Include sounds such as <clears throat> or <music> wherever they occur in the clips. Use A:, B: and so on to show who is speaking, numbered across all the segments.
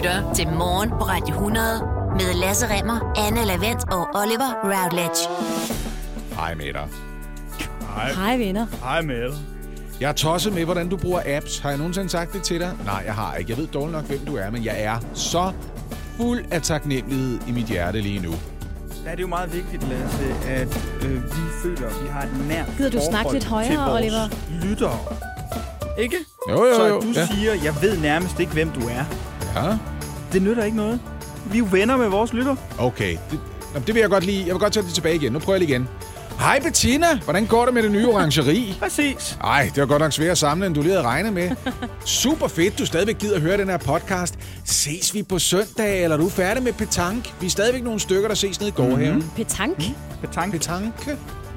A: lytter til Morgen på Radio 100 med Lasse Remmer, Anne Lavendt og Oliver Routledge.
B: Hej med dig.
C: Hej venner.
D: Hej med dig.
B: Jeg er tosset med, hvordan du bruger apps. Har jeg nogensinde sagt det til dig? Nej, jeg har ikke. Jeg ved dårligt nok, hvem du er, men jeg er så fuld af taknemmelighed i mit hjerte lige nu.
D: Det er jo meget vigtigt, Lasse, at øh, vi føler, at vi har et nært
C: Gider du snakke lidt højere,
D: til vores
C: Oliver?
D: lyttere. Ikke?
B: Jo, jo,
D: Så
B: jo.
D: at du
B: Ja.
D: siger, jeg ved nærmest ikke, hvem du er.
B: Ja.
D: Det nytter ikke noget. Vi er jo venner med vores lytter.
B: Okay, det, Nå, det vil jeg godt lige. Jeg vil godt tage det tilbage igen. Nu prøver jeg lige igen. Hej Bettina, hvordan går det med det nye orangeri? <laughs>
D: Præcis.
B: Ej, det var godt nok svært at samle, end du lige havde regnet med. <laughs> Super fedt, du stadigvæk gider at høre den her podcast. Ses vi på søndag, eller er du færdig med petanque? Vi er stadigvæk nogle stykker, der ses nede i gårdhaven. Mm-hmm.
C: Petank?
D: Petanque.
B: Petanque?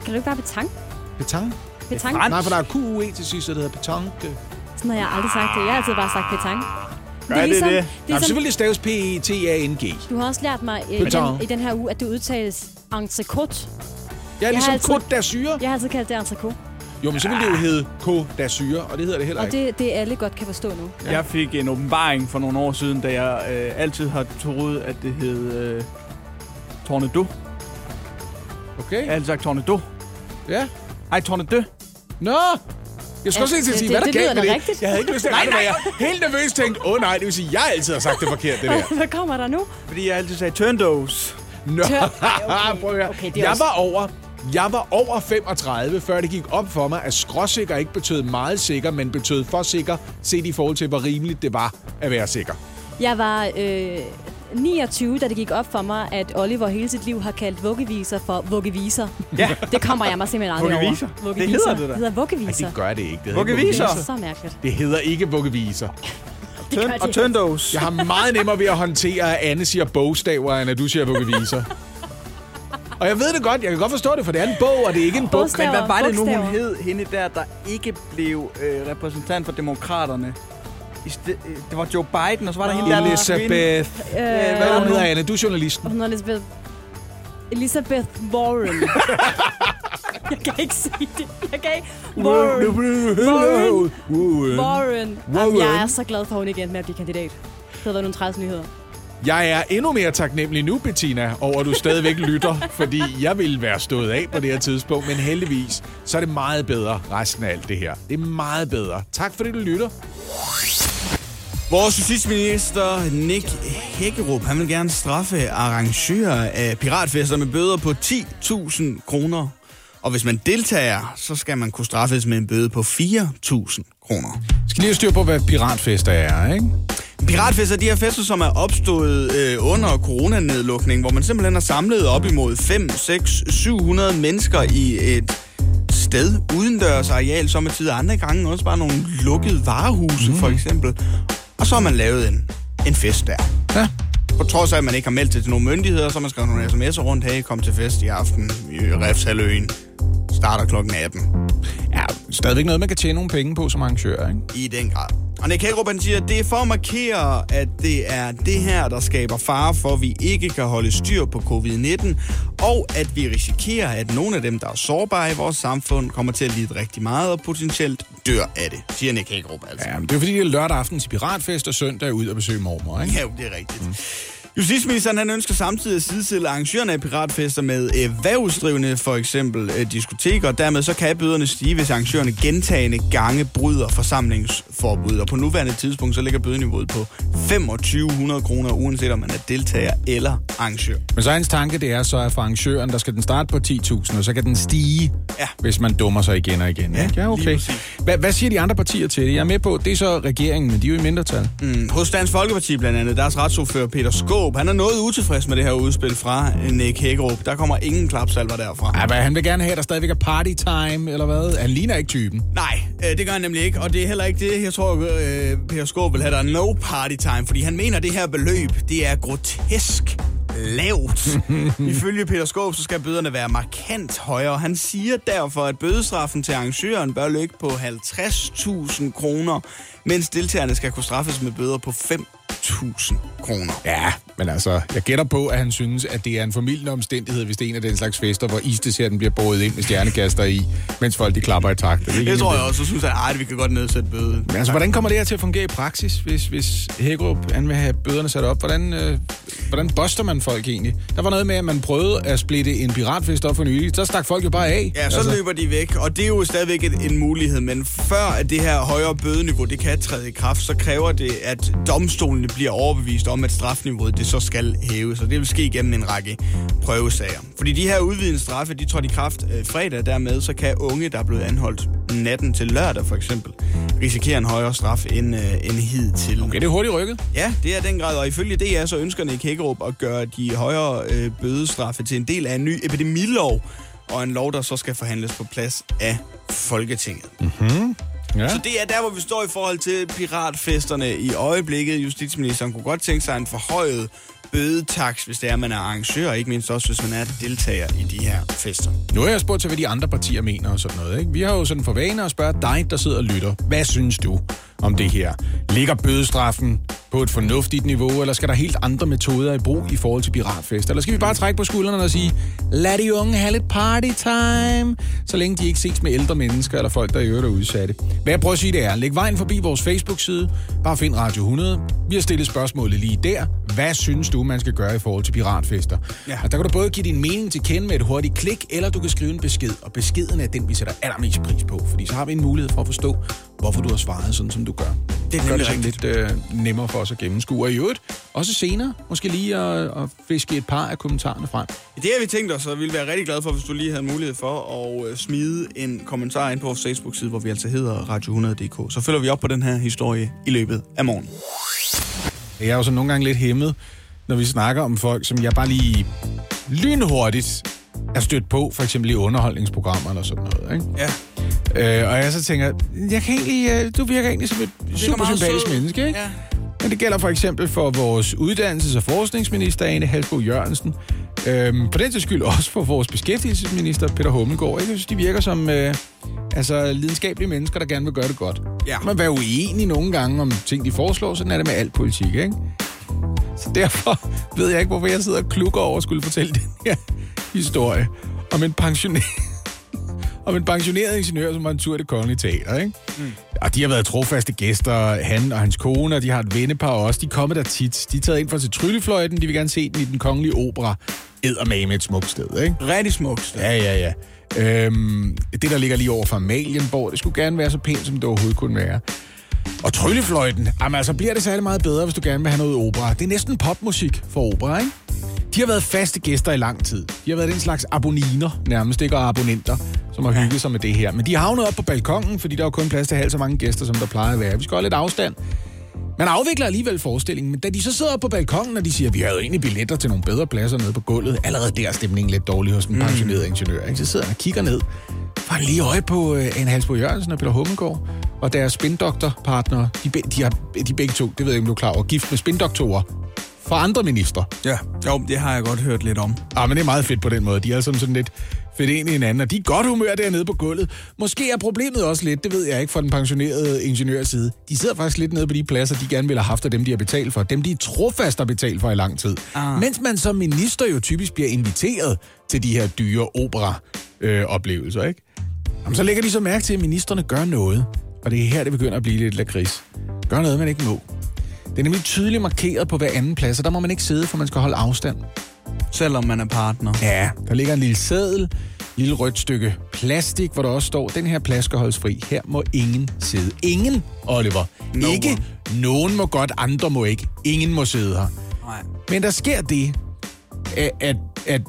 C: Kan du ikke bare petank?
B: Petanque?
C: Petank?
D: fransk.
B: Nej, for der er QUE til sidst, så det hedder petanque.
C: Sådan har jeg aldrig sagt det. Jeg har altid bare sagt petank.
D: Gør det det?
C: det er
B: Nej,
C: ligesom,
B: selvfølgelig staves P-E-T-A-N-G.
C: du har også lært mig øh, i den,
B: Petanque.
C: i den her uge, at du udtales entrecôte.
B: Jeg er ligesom
C: altid-
B: Côte d'Azur.
C: Jeg har altid kaldt det entrecôte.
B: Jo, men så ville det jo hedde Côte d'Azur, og det hedder det heller
C: Og
B: ikke.
C: det, det alle godt kan forstå nu.
B: Ja.
D: Jeg fik en åbenbaring for nogle år siden, da jeg øh, altid har troet, at det hed øh, Tornado.
B: Okay,
D: Jeg har altid sagt Tornado.
B: ja.
D: Ej, Tornado.
B: Nå! Jeg skulle også lige til at
C: det-
B: sige, hvad er
C: det
B: der galt med det?
C: rigtigt.
B: Jeg havde ikke lyst til at mig. Jeg helt nervøst tænkte, åh oh, nej, det vil sige, jeg altid har sagt det forkert, det der.
C: Hvad kommer der nu?
D: Fordi jeg altid sagde Turndos.
B: Nå,
C: Tør- <laughs> okay.
B: prøv at høre.
C: Okay,
B: jeg
C: også-
B: var over... Jeg var over 35, før det gik op for mig, at skråsikker ikke betød meget sikker, men betød for sikker, set i forhold til, hvor rimeligt det var at være sikker.
C: Jeg var øh, 29, da det gik op for mig, at Oliver hele sit liv har kaldt vuggeviser for vuggeviser.
D: Ja.
C: Det kommer jeg mig simpelthen aldrig
D: Vuggeviser?
C: over.
D: Det hedder det da.
C: Det hedder vuggeviser.
B: det gør det ikke. Det hedder
D: Vuggeviser?
B: ikke
C: Det er så mærkeligt.
B: Det hedder ikke vuggeviser. <laughs>
C: Det gør
D: Turn- og
C: det.
D: Turndos.
B: Jeg har meget nemmere ved at håndtere, at Anne siger bogstaver, end at du siger vuggeviser. Og jeg ved det godt, jeg kan godt forstå det, for det er en bog, og det er ikke en bog.
D: Men hvad var det nu, hun hed, hende der, der ikke blev øh, repræsentant for demokraterne? I sted, øh, det var Joe Biden, og så var der hende der...
B: Elisabeth.
C: Øh,
D: hvad er
B: hun hedder? Anne? Du er journalisten.
C: Hun hedder Elizabeth... Elizabeth Warren. <laughs> jeg kan ikke sige det. Jeg kan ikke... Warren. Warren.
B: Warren.
C: Warren. Jeg er så glad for, at hun endte med at blive kandidat. Det havde været nogle træls nyheder.
B: Jeg er endnu mere taknemmelig nu, Bettina, over at du stadigvæk <laughs> lytter, fordi jeg ville være stået af på det her tidspunkt, men heldigvis, så er det meget bedre resten af alt det her. Det er meget bedre. Tak fordi du lytter.
E: Vores justitsminister Nick Hækkerup, han vil gerne straffe arrangører af piratfester med bøder på 10.000 kroner. Og hvis man deltager, så skal man kunne straffes med en bøde på 4.000 kroner.
B: Skal lige have styr på, hvad piratfester er, ikke?
E: Piratfester, de her fester, som er opstået øh, under coronanedlukning, hvor man simpelthen har samlet op imod 5, 6, 700 mennesker i et sted udendørs areal, som er tid andre gange også bare nogle lukkede varehuse, mm. for eksempel. Og så har man lavet en, en fest der.
B: Ja.
E: På trods af, at man ikke har meldt det til nogle myndigheder, så har man skrevet nogle sms'er rundt, hey, kom til fest i aften i Refshaløen. Starter klokken 18.
B: Ja, stadigvæk noget, man kan tjene nogle penge på som arrangør, ikke?
E: I den grad. Og Nick Hagerup, han siger, at det er for at markere, at det er det her, der skaber fare for, at vi ikke kan holde styr på covid-19, og at vi risikerer, at nogle af dem, der er sårbare i vores samfund, kommer til at lide rigtig meget og potentielt dør af det, siger Nick Hagerup altså.
B: Ja, men det er fordi, det er lørdag aften til piratfest, og søndag ud og besøge mormor, ikke?
E: Ja, det er rigtigt. Mm. Justitsministeren han ønsker samtidig at sidestille arrangørerne af piratfester med erhvervsdrivende, for eksempel øh, diskoteker. Dermed så kan bøderne stige, hvis arrangørerne gentagende gange bryder forsamlingsforbud. Og på nuværende tidspunkt så ligger bødeniveauet på 2500 kroner, uanset om man er deltager eller arrangør.
B: Men så er hans tanke, det er så, at for arrangøren, der skal den starte på 10.000, og så kan den stige,
E: Ja.
B: hvis man dummer sig igen og igen.
E: Ja,
B: ja okay. Hva, hvad siger de andre partier til det? Jeg er med på, det er så regeringen, men de er jo i mindretal.
E: Mm, hos Dansk Folkeparti blandt andet, deres retsordfører Peter Skåb, han er noget utilfreds med det her udspil fra Nick Hækkerup. Der kommer ingen klapsalver derfra.
B: Ej, hvad, han vil gerne have, at der stadigvæk er party time, eller hvad? Han ligner ikke typen.
E: Nej, øh, det gør han nemlig ikke, og det er heller ikke det, jeg tror, øh, Per Skåb vil have, der er no party time, fordi han mener, at det her beløb, det er grotesk lavt. <laughs> Ifølge Peter Skåb, så skal bøderne være markant højere. Han siger derfor, at bødestraffen til arrangøren bør ligge på 50.000 kroner, mens deltagerne skal kunne straffes med bøder på 5.000 kroner.
B: Ja, Men altså, jeg gætter på, at han synes, at det er en formidlende omstændighed, hvis det er en af den slags fester, hvor isdesserten bliver båret ind med stjernekaster i, mens folk de klapper i takt. Ikke
E: Det tror jeg også, så synes jeg, at vi kan godt nedsætte bøden.
B: Men altså, hvordan kommer det her til at fungere i praksis, hvis, hvis Hækkerup han vil have bøderne sat op? Hvordan, øh, hvordan buster man folk egentlig? Der var noget med, at man prøvede at splitte en piratfest op for nylig. Så stak folk jo bare af.
E: Ja, så altså. løber de væk, og det er jo stadigvæk en, en mulighed, men før at det her højere bødeniveau, det kan træde i kraft, så kræver det, at domstolene bliver overbevist om, at strafniveauet det så skal hæves, og det vil ske gennem en række prøvesager. Fordi de her udvidede straffe, de trådte i kraft øh, fredag, dermed så kan unge, der er blevet anholdt natten til lørdag for eksempel, risikere en højere straf end, øh, end hidtil.
B: Okay, det er hurtigt rykket.
E: Ja, det er den grad, og ifølge det er så ønsker Nick Hækkerup at gøre de højere øh, bødestraffe til en del af en ny epidemilov, og en lov, der så skal forhandles på plads af Folketinget.
B: Ja.
E: Så det er der, hvor vi står i forhold til piratfesterne i øjeblikket. Justitsministeren kunne godt tænke sig en forhøjet bødetaks, hvis det er, man er arrangør, og ikke mindst også, hvis man er deltager i de her fester.
B: Nu har jeg spurgt til, hvad de andre partier mener og sådan noget. Ikke? Vi har jo sådan for vane at spørge dig, der sidder og lytter. Hvad synes du om det her? Ligger bødestraffen på et fornuftigt niveau, eller skal der helt andre metoder i brug i forhold til piratfest? Eller skal vi bare trække på skuldrene og sige, lad de unge have lidt party time, så længe de ikke ses med ældre mennesker eller folk, der i øvrigt er udsatte? Hvad jeg prøver at sige, det er, læg vejen forbi vores Facebook-side, bare find Radio 100. Vi har stillet spørgsmålet lige der. Hvad synes du, man skal gøre i forhold til piratfester?
E: Ja.
B: Og der kan du både give din mening til kende med et hurtigt klik, eller du kan skrive en besked. Og beskeden er den, vi sætter allermest pris på, fordi så har vi en mulighed for at forstå, hvorfor du har svaret sådan, som du gør.
E: Det er
B: gør det sådan lidt øh, nemmere for os at gennemskue. Og i øvrigt, også senere, måske lige at, at fiske et par af kommentarerne frem.
E: Det har vi tænkt os, og vi ville være rigtig glade for, hvis du lige havde mulighed for at øh, smide en kommentar ind på vores Facebook-side, hvor vi altså hedder Radio100.dk. Så følger vi op på den her historie i løbet af morgen.
B: Jeg er jo så nogle gange lidt hæmmet, når vi snakker om folk, som jeg bare lige lynhurtigt er stødt på, for eksempel i underholdningsprogrammer eller sådan noget. Ikke?
E: Ja.
B: Øh, og jeg så tænker, jeg kan egentlig, øh, du virker egentlig som et super sympatisk menneske, ikke?
E: Ja.
B: Men det gælder for eksempel for vores uddannelses- og forskningsminister, Ane Halsbo Jørgensen. Øhm, på den til skyld også for vores beskæftigelsesminister, Peter Hummelgaard. Jeg synes, de virker som øh, altså, lidenskabelige mennesker, der gerne vil gøre det godt.
E: Ja.
B: Man er uenig nogle gange om ting, de foreslår. Sådan er det med alt politik, ikke? Så derfor ved jeg ikke, hvorfor jeg sidder og klukker over at skulle fortælle den her historie om en pensioneret <laughs> om en pensioneret ingeniør, som var en tur i det kongelige teater, ikke? Mm. Og de har været trofaste gæster, han og hans kone, og de har et vennepar også. De er kommet der tit. De er taget ind for at se tryllefløjten. De vil gerne se den i den kongelige opera. Eddermame et smukt sted, ikke?
E: Rigtig smukt.
B: Ja, ja, ja. Øhm, det, der ligger lige over for Amalienborg, det skulle gerne være så pænt, som det overhovedet kunne være. Og tryllefløjten, jamen altså bliver det særlig meget bedre, hvis du gerne vil have noget opera. Det er næsten popmusik for opera, ikke? De har været faste gæster i lang tid. De har været den slags abonniner, nærmest ikke, og abonnenter, som har hygget sig med det her. Men de har havnet op på balkongen, fordi der er jo kun plads til halvt så mange gæster, som der plejer at være. Vi skal holde lidt afstand. Man afvikler alligevel forestillingen, men da de så sidder på balkongen, og de siger, vi havde jo egentlig billetter til nogle bedre pladser nede på gulvet, allerede der er stemningen lidt dårlig hos den pensionerede ingeniør. Ikke? Så sidder han og kigger ned, får han lige øje på øh, Anne Halsbo Jørgensen og Peter Hummelgaard, og deres spindoktorpartnere, de, be- de, har, de begge to, det ved jeg ikke, om du er klar over, gift med spindoktorer fra andre minister.
E: Ja. Jo, det har jeg godt hørt lidt om.
B: Ah, men det er meget fedt på den måde. De er alle sammen sådan lidt fedt ind i hinanden, og de er godt humør dernede på gulvet. Måske er problemet også lidt, det ved jeg ikke, fra den pensionerede ingeniørs side. De sidder faktisk lidt nede på de pladser, de gerne ville have haft af dem, de har betalt for. Dem, de trofast har betalt for i lang tid.
E: Ah.
B: Mens man som minister jo typisk bliver inviteret til de her dyre opera-oplevelser, ikke? Jamen, så lægger de så mærke til, at ministerne gør noget. Og det er her, det begynder at blive lidt lakrids. Gør noget, man ikke må. Det er nemlig tydeligt markeret på hver anden plads, og der må man ikke sidde, for man skal holde afstand.
E: Selvom man er partner.
B: Ja, der ligger en lille seddel, lille rødt stykke plastik, hvor der også står, den her plads skal holdes fri. Her må ingen sidde. Ingen, Oliver.
E: No
B: ikke
E: one.
B: nogen må godt, andre må ikke. Ingen må sidde her.
E: Nej.
B: Men der sker det, at, at, at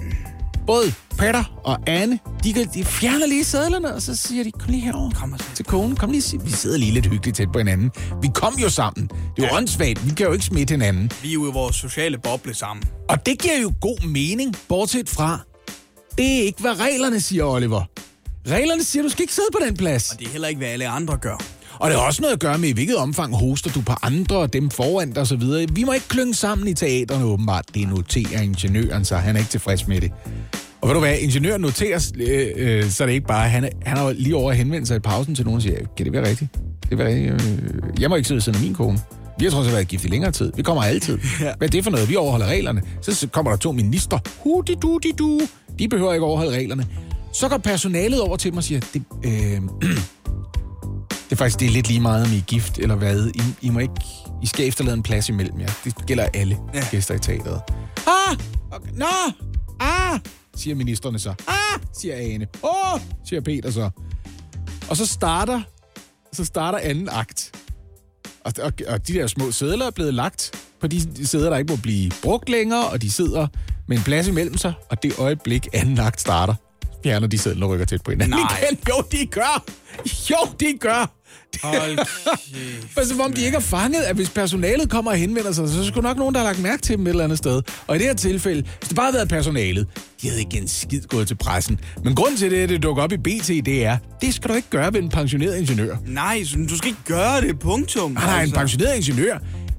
B: både Peter og Anne, de, kan, de fjerner lige sædlerne, og så siger de, kom lige herover
E: Kom
B: til konen. Kom lige, vi sidder lige lidt hyggeligt tæt på hinanden. Vi kom jo sammen. Det er jo åndssvagt. Vi kan jo ikke smitte hinanden.
E: Vi er jo i vores sociale boble sammen.
B: Og det giver jo god mening, bortset fra, det er ikke, hvad reglerne siger, Oliver. Reglerne siger, du skal ikke sidde på den plads.
E: Og det er heller ikke, hvad alle andre gør.
B: Og det har også noget at gøre med, i hvilket omfang hoster du på andre og dem foran dig osv. Vi må ikke klynge sammen i teaterne åbenbart. Det noterer ingeniøren sig. Han er ikke tilfreds med det. Og ved du hvad, ingeniøren noterer, øh, øh, så er det ikke bare, han, han har lige over at henvende sig i pausen til nogen og siger, kan det være rigtigt? Det være rigtigt? Øh, jeg må ikke sidde siden af min kone. Vi har trods alt været gift i længere tid. Vi kommer altid. <laughs>
E: Ja.
B: Hvad er det for noget? Vi overholder reglerne. Så kommer der to minister. Hudi du di du. De behøver ikke overholde reglerne. Så går personalet over til dem og siger, det, øh, <clears throat> det er faktisk det er lidt lige meget, om I er gift eller hvad. I, I, må ikke, I skal efterlade en plads imellem jer. Det gælder alle
E: ja.
B: gæster i teateret. Ah! Okay. Nå! Ah! Siger ministerne så. Ah! Siger Ane. Åh! Siger Peter så. Og så starter, så starter anden akt. Og, og, og de der små sædler er blevet lagt på de sæder, der ikke må blive brugt længere, og de sidder med en plads imellem sig, og det øjeblik, anden akt starter, fjerner de sædler og rykker tæt på hinanden
E: Nej.
B: igen. Jo, de gør! Jo, de gør!
E: Hold <laughs>
B: For som om de ikke har fanget, at hvis personalet kommer og henvender sig, så er der sgu nok nogen, der har lagt mærke til dem et eller andet sted. Og i det her tilfælde, hvis det bare havde været personalet, de havde ikke en skid gået til pressen. Men grunden til det, at det dukker op i BT, det er, det skal du ikke gøre ved en pensioneret ingeniør.
E: Nej, du skal ikke gøre det, punktum.
B: Nej, nej, en
E: altså.
B: pensioneret ingeniør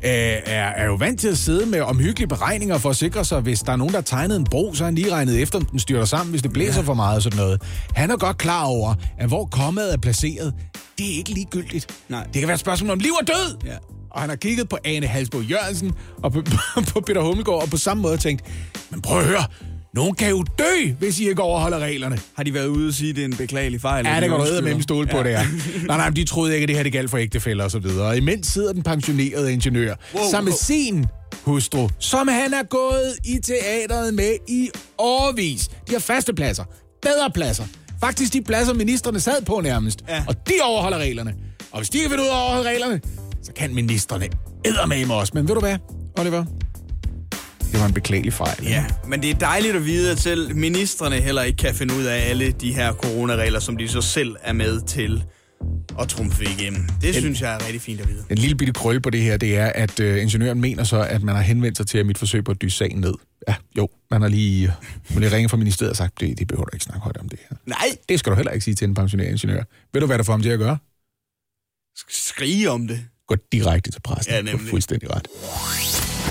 B: er, er jo vant til at sidde med omhyggelige beregninger for at sikre sig, hvis der er nogen, der har tegnet en bro, så er han lige regnet efter, om den styrter sammen, hvis det blæser ja. for meget og sådan noget. Han er godt klar over, at hvor kommet er placeret, det er ikke ligegyldigt.
E: Nej.
B: Det kan være et spørgsmål om liv og død.
E: Ja.
B: Og han har kigget på Ane Halsbo Jørgensen og på, <laughs> på Peter Hummelgaard og på samme måde tænkt, men prøv at høre, nogen kan jo dø, hvis I ikke overholder reglerne.
E: Har de været ude og sige, at det er en beklagelig fejl?
B: Ja, det går du med dem stole på,
E: Ja.
B: det er. Nej, nej, de troede ikke, at det her det galt for ægtefælder og så videre. Og imens sidder den pensionerede ingeniør
E: Wow,
B: sammen med
E: wow.
B: sin hustru, som han er gået i teateret med i årvis. De har faste pladser, bedre pladser. Faktisk de pladser, ministerne sad på nærmest.
E: Ja.
B: Og de overholder reglerne. Og hvis de ikke vil ud at overholde reglerne, så kan ministerne eddermame os. Men ved du hvad, Oliver? Det var en beklagelig fejl.
E: Ja, men det er dejligt at vide, at selv ministerne heller ikke kan finde ud af alle de her coronaregler, som de så selv er med til at trumfe igennem. Det synes jeg er rigtig fint at vide.
B: En lille bitte krølle på det her, det er, at øh, ingeniøren mener så, at man har henvendt sig til at mit forsøg på at dyse sagen ned. Ja, jo, man har lige, man lige ringet fra ministeriet og sagt, det, det behøver du ikke snakke højt om det her.
E: Nej,
B: Det skal du heller ikke sige til en pensioneret ingeniør. Ved du, hvad der får ham til at gøre?
E: skrige om det.
B: Gå direkte til pressen.
E: Ja,
B: Du
E: nemlig.
B: fuldstændig ret.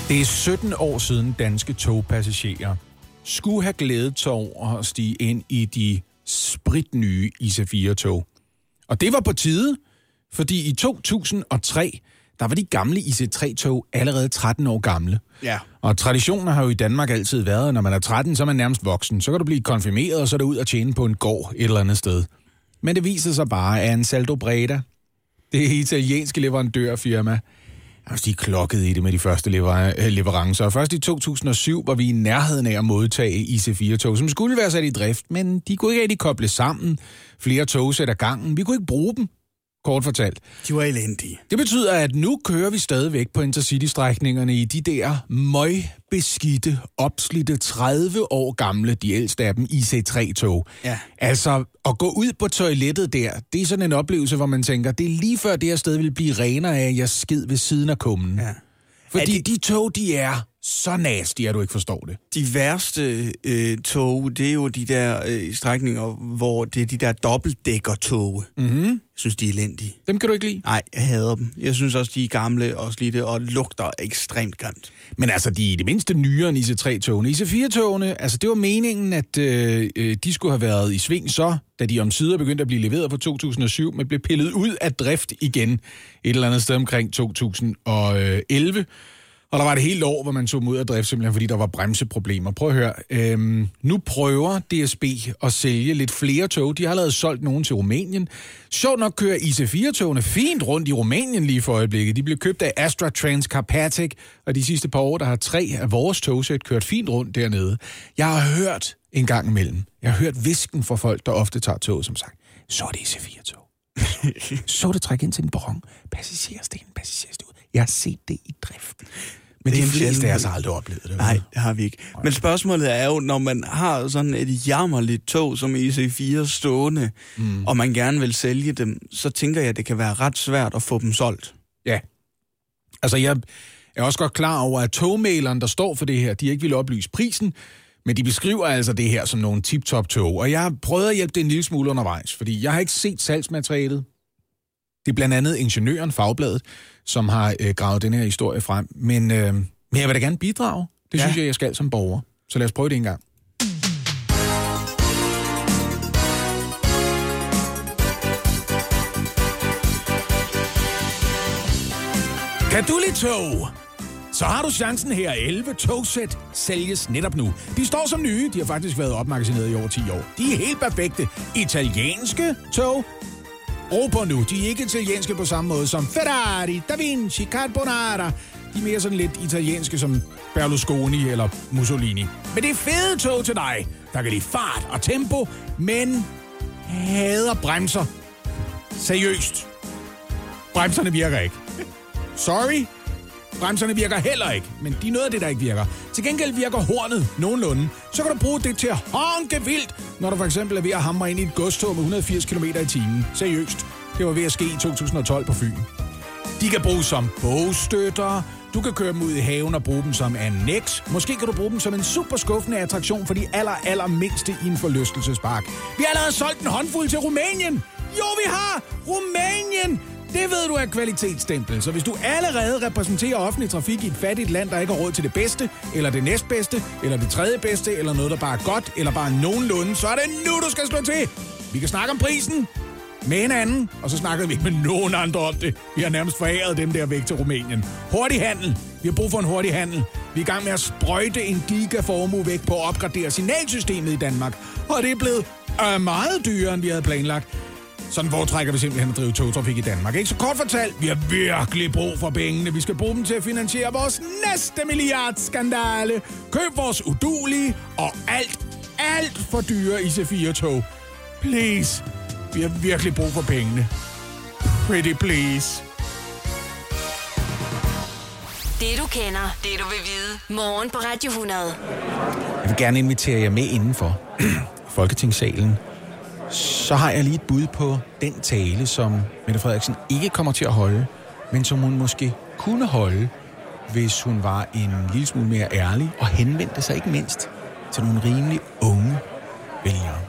B: Det er 17 år siden danske togpassagerer skulle have glædet sig over at stige ind i de spritnye IC4-tog. Og det var på tide, fordi i 2003, der var de gamle IC3-tog allerede 13 år gamle.
E: Ja.
B: Og traditioner har jo i Danmark altid været, at når man er 13, så er man nærmest voksen. Så kan du blive konfirmeret, og så er du ud og tjene på en gård et eller andet sted. Men det viser sig bare, at Ansaldo Breda, det italienske leverandørfirma, altså, de klokkede i det med de første lever- øh, leverancer. Først i 2007 var vi i nærheden af at modtage IC4-tog, som skulle være sat i drift, men de kunne ikke rigtig koble sammen. Flere tog sætter gangen. Vi kunne ikke bruge dem, kort fortalt.
E: De var elendige.
B: Det betyder, at nu kører vi stadigvæk på Intercity-strækningerne i de der møgbeskidte, opslidte 30 år gamle, de ældste af dem, IC3-tog.
E: Ja.
B: Altså, at gå ud på toilettet der, det er sådan en oplevelse, hvor man tænker, det er lige før det her sted vil blive renere af, jeg skid ved siden af kummen.
E: Ja.
B: Fordi
E: Er
B: de tog, de er så nasty, at du ikke forstår det.
E: De værste øh, tog, det er jo de der øh, strækninger, hvor det er de der dobbeltdækker-tog.
B: Mm-hmm.
E: Jeg synes, de er elendige.
B: Dem kan du ikke lide.
E: Nej, jeg hader dem. Jeg synes også, de er gamle og slidte og lugter ekstremt grimt.
B: Men altså, de er det mindste nyere end IC3-togene. IC4-togene, altså det var meningen, at øh, øh, de skulle have været i sving så, da de om sider begyndte at blive leveret fra 2007, men blev pillet ud af drift igen et eller andet sted omkring 2011. Og der var et helt år, hvor man tog dem ud af drift, simpelthen fordi der var bremseproblemer. Prøv at høre. Øhm, nu prøver DSB at sælge lidt flere tog. De har allerede solgt nogen til Rumænien. Sjovt nok kører IC4-togene fint rundt i Rumænien lige for øjeblikket. De blev købt af Astra Trans Carpatic, og de sidste par år, der har tre af vores togsæt kørt fint rundt dernede. Jeg har hørt en gang imellem, jeg har hørt visken fra folk, der ofte tager tog, som sagt, så er det IC4-tog. <laughs> så det trække ind til en perron. Passagersten, passagerstue. Jeg har set det i drift. Men
E: Det er
B: de
E: en
B: fleste af os har aldrig oplevet det.
E: Nej, det har vi ikke. Men spørgsmålet er jo, når man har sådan et jammerligt tog som IC4 stående, mm. og man gerne vil sælge dem, så tænker jeg, at det kan være ret svært at få dem solgt.
B: Ja. Altså, jeg er også godt klar over, at togmaileren, der står for det her, de ikke vil oplyse prisen, men de beskriver altså det her som nogle tip-top tog. Og jeg har prøvet at hjælpe det en lille smule undervejs, fordi jeg har ikke set salgsmaterialet. Det er blandt andet Ingeniøren, Fagbladet, som har øh, gravet den her historie frem. Men, øh, men jeg vil da gerne bidrage. Det
E: Ja.
B: synes jeg, jeg skal som borger. Så lad os prøve det en gang. Kan du lide tog? Så har du chancen her. 11 togsæt sælges netop nu. De står som nye. De har faktisk været opmagasineret i over 10 år. De er helt perfekte. Italienske tog. Ro nu. De er ikke italienske på samme måde som Ferrari, Da Vinci, Carbonara. De er mere sådan lidt italienske som Berlusconi eller Mussolini. Men det er fede tog til dig, der kan lide fart og tempo, men hader bremser. Seriøst. Bremserne virker ikke. Sorry, Bremserne virker heller ikke, men de er noget af det, der ikke virker. Til gengæld virker hornet nogenlunde. Så kan du bruge det til at honke vildt, når du for eksempel er ved at hamre ind i et godstog med 180 km i timen. Seriøst. Det var ved at ske i 2012 på Fyn. De kan bruges som bogstøtter. Du kan køre dem ud i haven og bruge dem som annex. Måske kan du bruge dem som en super skuffende attraktion for de aller, aller mindste i en forlystelsespark. Vi har allerede solgt en håndfuld til Rumænien. Jo, vi har! Rumænien! Det ved du er kvalitetsstempel, så hvis du allerede repræsenterer offentlig trafik i et fattigt land, der ikke har råd til det bedste, eller det næstbedste, eller det tredje bedste, eller noget, der bare er godt, eller bare nogenlunde, så er det nu, du skal slå til. Vi kan snakke om prisen med hinanden, og så snakker vi ikke med nogen andre om det. Vi har nærmest foræret dem der væk til Rumænien. Hurtig handel. Vi har brug for en hurtig handel. Vi er i gang med at sprøjte en gigaformue væk på at opgradere signalsystemet i Danmark. Og det er blevet øh, meget dyrere, end vi havde planlagt. Sådan foretrækker vi simpelthen at drive togtrafik i Danmark. Ikke? Så kort fortalt, vi har virkelig brug for pengene. Vi skal bruge dem til at finansiere vores næste milliardskandale. Køb vores udulige og alt, alt for dyre IC4-tog. Please. Vi har virkelig brug for pengene. Pretty please.
A: Det du kender, det du vil vide. Morgen på Radio 100.
B: Jeg vil gerne invitere jer med indenfor <clears throat> Folketingssalen. Så har jeg lige et bud på den tale, som Mette Frederiksen ikke kommer til at holde, men som hun måske kunne holde, hvis hun var en lille smule mere ærlig og henvendte sig ikke mindst til nogle rimelig unge vælgere.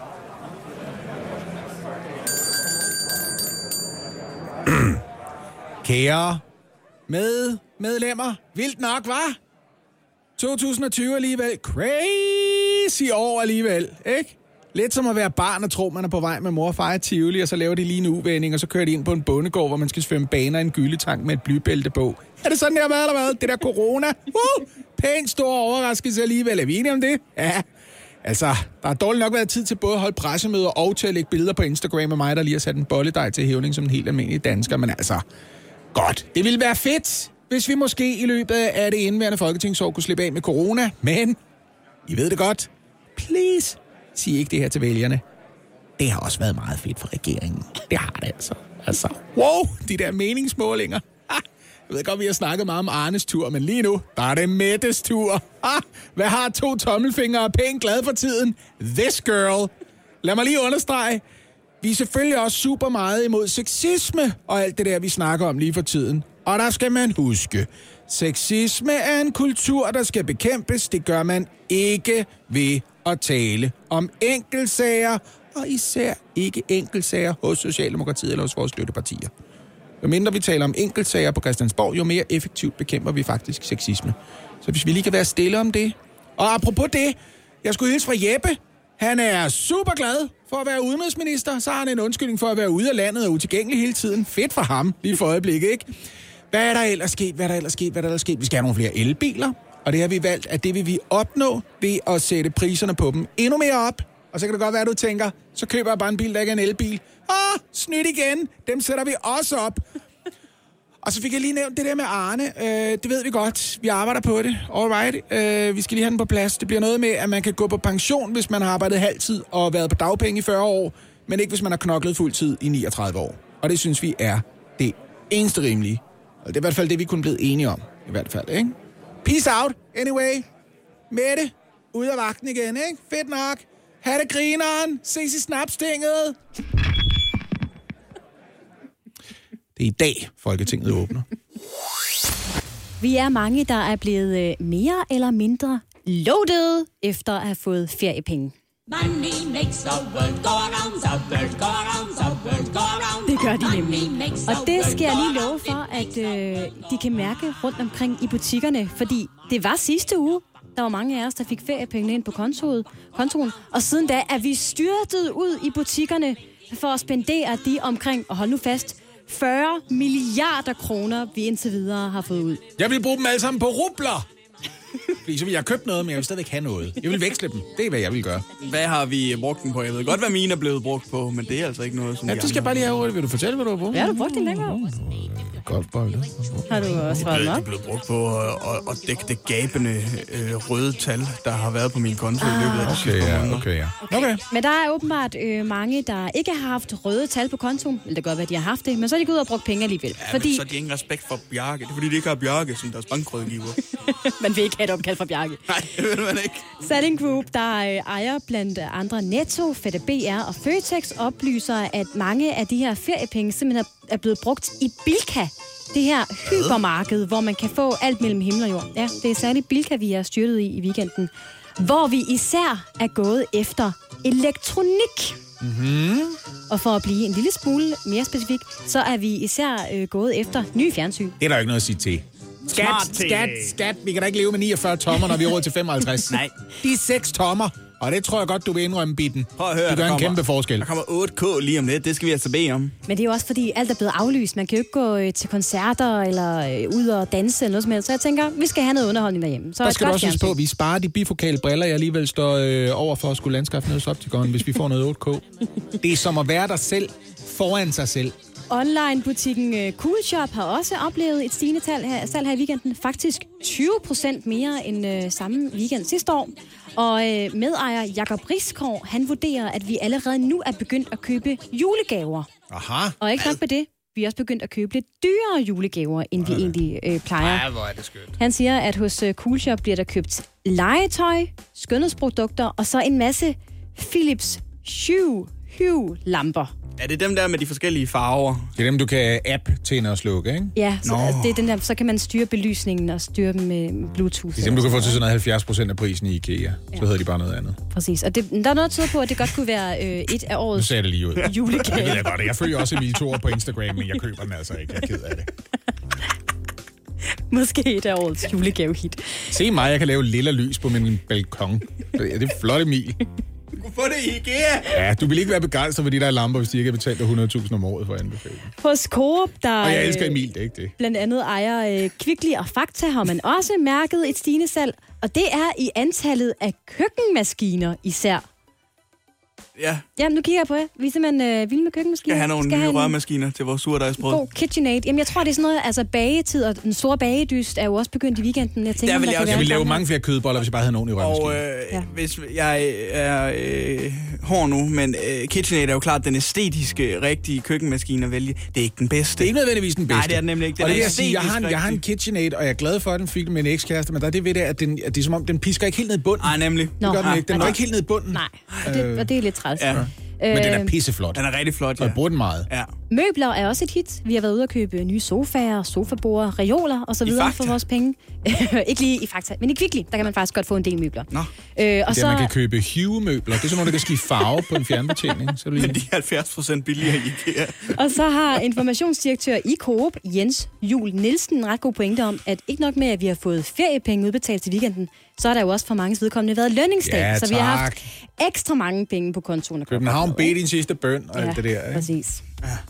B: Kære med medlemmer, vildt nok, var? 2020 alligevel. Crazy år alligevel, ikke? Lidt som at være barn og tro, man er på vej med mor og far i Tivoli, og så laver de lige en uvending, og så kører de ind på en bondegård, hvor man skal svømme baner i en gyldetank med et blybælte på. Er det sådan, der har været, eller hvad? Det der corona? Uh, pænt stor overraskelse alligevel. Er vi enige om det? Ja. Altså, der har dårligt nok været tid til både at holde pressemøder og til at lægge billeder på Instagram af mig, der lige har sat en bolledej til hævning som en helt almindelig dansker. Men altså, godt. Det ville være fedt, hvis vi måske i løbet af det indværende folketingsår kunne slippe af med corona. Men, I ved det godt. Please, sig ikke det her til vælgerne. Det har også været meget fedt for regeringen. Det har det altså. Altså, wow, de der meningsmålinger. Ah, jeg ved godt, vi har snakket meget om Arnes tur, men lige nu, der er det Mettes tur. Ah, hvad har to tommelfingre og pænt glad for tiden? This girl. Lad mig lige understrege. Vi er selvfølgelig også super meget imod sexisme og alt det der, vi snakker om lige for tiden. Og der skal man huske, sexisme er en kultur, der skal bekæmpes. Det gør man ikke ved at tale om enkeltsager, og især ikke enkeltsager hos Socialdemokratiet eller hos vores støttepartier. Jo mindre vi taler om enkeltsager på Christiansborg, jo mere effektivt bekæmper vi faktisk sexisme. Så hvis vi lige kan være stille om det. Og apropos det, jeg skulle hilse fra Jeppe. Han er super glad for at være udenrigsminister. Så har han en undskyldning for at være ude af landet og utilgængelig hele tiden. Fedt for ham, lige for øjeblikket, ikke? Hvad er der ellers sket? Hvad er der ellers sket? Hvad er der ellers sket? Vi skal have nogle flere elbiler. Og det har vi valgt, at det vil vi opnå ved at sætte priserne på dem endnu mere op. Og så kan det godt være, at du tænker, så køber jeg bare en bil, der ikke er en elbil. Åh, snydt igen. Dem sætter vi også op. Og så fik jeg lige nævnt det der med Arne. Øh, det ved vi godt. Vi arbejder på det. Alright. Øh, vi skal lige have den på plads. Det bliver noget med, at man kan gå på pension, hvis man har arbejdet halvtid og været på dagpenge i 40 år, men ikke hvis man har knoklet fuldtid i 39 år. Og det synes vi er det eneste rimelige. Og det er i hvert fald det, vi kunne blive enige om. I hvert fald, ikke? Peace out, anyway. Mette, ud af vagten igen, ikke? Fedt nok. Ha' det grineren. Ses i snapstinget. Det er i dag, Folketinget åbner.
C: Vi er mange, der er blevet øh, mere eller mindre loaded efter at have fået feriepenge.
F: Money makes the world go around, the world go around, the world go around.
C: Det gør de nemlig. Og det skal jeg lige love
F: around,
C: for, at
F: the
C: øh, de kan mærke rundt omkring i butikkerne. Fordi det var sidste uge, der var mange af os, der fik feriepengene ind på kontoret, kontoen. Og siden da er vi styrtet ud i butikkerne for at spendere de omkring, og hold nu fast, 40 milliarder kroner, vi indtil videre har fået ud.
B: Jeg vil bruge dem alle sammen på rubler. Fordi så vil jeg købe noget, men jeg vil stadigvæk have noget. Jeg vil veksle dem. Det er, hvad jeg vil gøre.
E: Hvad har vi brugt den på? Jeg ved godt, hvad mine er blevet brugt på, men det er altså ikke noget, som
B: Ja, det skal bare lige have hurtigt. Vil du fortælle, hvad du har brugt?
C: Ja, har du brugt den længere?
B: Godt bold.
C: Har du også svaret
E: Det
C: nok?
E: er blevet brugt på at, at, dække det gabende øh, røde tal, der har været på min konto i løbet af de
B: Okay,
E: sidste par
B: ja, okay, ja. Okay.
C: Men der er åbenbart øh, mange, der ikke har haft røde tal på kontoen. Eller det kan godt være, at de har haft det, men så er de gået ud og brugt penge alligevel.
E: Ja,
C: fordi
E: så har de ingen respekt for Bjarke. Det er fordi, de ikke har Bjarke som deres bankrådgiver. <laughs>
C: man vil ikke have et opkald fra Bjarke.
E: Nej, det vil man ikke.
C: Salling Group, der øh, ejer blandt andre Netto, Fætter BR og Føtex, oplyser, at mange af de her feriepenge simpelthen er- er blevet brugt i Bilka. Det her hypermarked, hvor man kan få alt mellem himmel og jord. Ja, det er særligt Bilka, vi er styrtet i i weekenden. Hvor vi især er gået efter elektronik. Mm-hmm. Og for at blive en lille smule mere specifik, så er vi især øh, gået efter nye fjernsyn.
B: Det er der jo ikke noget at sige til. Skat, skat, skat. Vi kan da ikke leve med 49 tommer, når vi er råd til 55. <laughs>
E: Nej.
B: De er 6 tommer, og det tror jeg godt, du vil indrømme, Bitten.
E: Prøv at høre,
B: det gør en
E: kommer-
B: kæmpe forskel.
E: Der kommer 8K lige om lidt. Det skal vi altså bede om.
C: Men det er jo også fordi, alt er blevet aflyst. Man kan jo ikke gå øh, til koncerter eller øh, ud og danse eller noget som helst. Så jeg tænker, vi skal have noget underholdning derhjemme. Så
B: Der skal du også huske på, at vi sparer de bifokale briller, jeg alligevel står øh, over for at skulle landskaffe hos Optikon, hvis vi får noget 8K. <laughs> Det er som at være der selv foran sig selv.
C: Online-butikken øh, Cool Shop har også oplevet et stigende tal her, salg her i weekenden. Faktisk 20 procent mere end øh, samme weekend sidste år. Og øh, medejer Jakob Riskov, han vurderer, at vi allerede nu er begyndt at købe julegaver.
B: Aha.
C: Og ikke nok med det, vi er også begyndt at købe lidt dyrere julegaver, end vi egentlig øh, plejer.
B: Ja, hvor er det skønt.
C: Han siger, at hos øh, Cool Shop bliver der købt legetøj, skønhedsprodukter og så en masse Philips Hue, Hue lamper.
E: Er det dem der med de forskellige farver?
B: Det er dem, du kan app tænde og slukke, ikke?
C: Ja, så,
E: Nå.
C: det er den der, så kan man styre belysningen og styre dem med Bluetooth.
B: Det er dem, du kan få til sådan noget 70 procent af prisen i IKEA. Så hedder de bare noget andet.
C: Præcis, og det, der er noget, der tyder på, at det godt kunne være øh, et af
B: Nu
C: årets
B: ser jeg det lige ud. <laughs> Det ved jeg godt. Jeg følger også Emil Thor på Instagram, men jeg køber den altså ikke. Jeg er ked af det.
C: Måske et af årets julegave-hit.
B: Se mig, jeg kan lave lilla lys på min balkon. Det er flot, Emil.
E: Få det i IKEA!
B: Ja, du vil ikke være begejstret for de der lamper, hvis de ikke har betalt dig 100.000 om året for at anbefale.
C: Hos Coop, der
B: Og jeg elsker Emil, det er ikke det.
C: blandt andet ejer øh, Kvickly og Fakta, har man også mærket et stigende salg. Og det er i antallet af køkkenmaskiner især.
E: Ja,
C: Ja, nu kigger jeg på jer. Vi er simpelthen øh, vilde med køkkenmaskiner.
E: skal have nogle
C: Skal
E: nye
C: have en
E: rørmaskiner til vores surdejsbrød.
C: God KitchenAid. Jamen, jeg tror, det er sådan noget, altså bagetid og den store bagedyst er jo også begyndt i weekenden. Jeg tænker,
E: Der vil jeg også-
B: Jeg vil lave mange flere kødboller, hvis jeg bare havde nogen i
E: Og
B: rørmaskinen.
E: øh,
C: Ja.
E: hvis jeg er øh, hård nu, men øh, KitchenAid er jo klart den æstetiske, rigtige køkkenmaskine at vælge. Det er ikke den bedste.
B: Det er ikke nødvendigvis den bedste.
E: Nej, det er den nemlig ikke. Den
B: og det
E: er
B: jeg sige, jeg har, en, jeg har en. KitchenAid, og jeg er glad for, at den fik med en ekskæreste, men der er det ved det, at, den, at det er som om, den pisker ikke helt ned i bunden.
E: Nej, nemlig.
C: Nå.
B: det gør den ikke. Den
C: nej.
B: går ikke helt ned i bunden.
C: Nej, og det, og det er lidt træls.
E: Ja,
B: Men den
C: Øh,
B: er pisseflot.
E: den er rigtig flot,
B: Og
E: ja.
B: jeg bruger den meget.
E: ja.
C: Møbler er også et hit. Vi har været ude og købe nye sofaer, sofaborde, reoler og så videre for vores penge. <laughs> ikke lige i Fakta, men i Kvickly, der kan man faktisk godt få en del møbler.
E: Nå,
C: Øh, og
B: Det er, man kan købe Hue-møbler. Det er sådan nogle, der kan skifte farve på en fjernbetjening. Så du
E: men
B: lige...
E: de er 70 procent billigere i IKEA. <laughs>
C: Og så har informationsdirektør i Coop, Jens Jul Nielsen, en ret god pointe om, at ikke nok med, at vi har fået feriepenge udbetalt til weekenden, så har der jo også for mange vedkommende været lønningsdag.
B: Ja,
C: så vi har haft
B: tak.
C: ekstra mange penge på kontoen.
B: København
C: op med,
B: bed din sidste bøn og
C: ikke?
B: alt det der. Ikke?
C: præcis.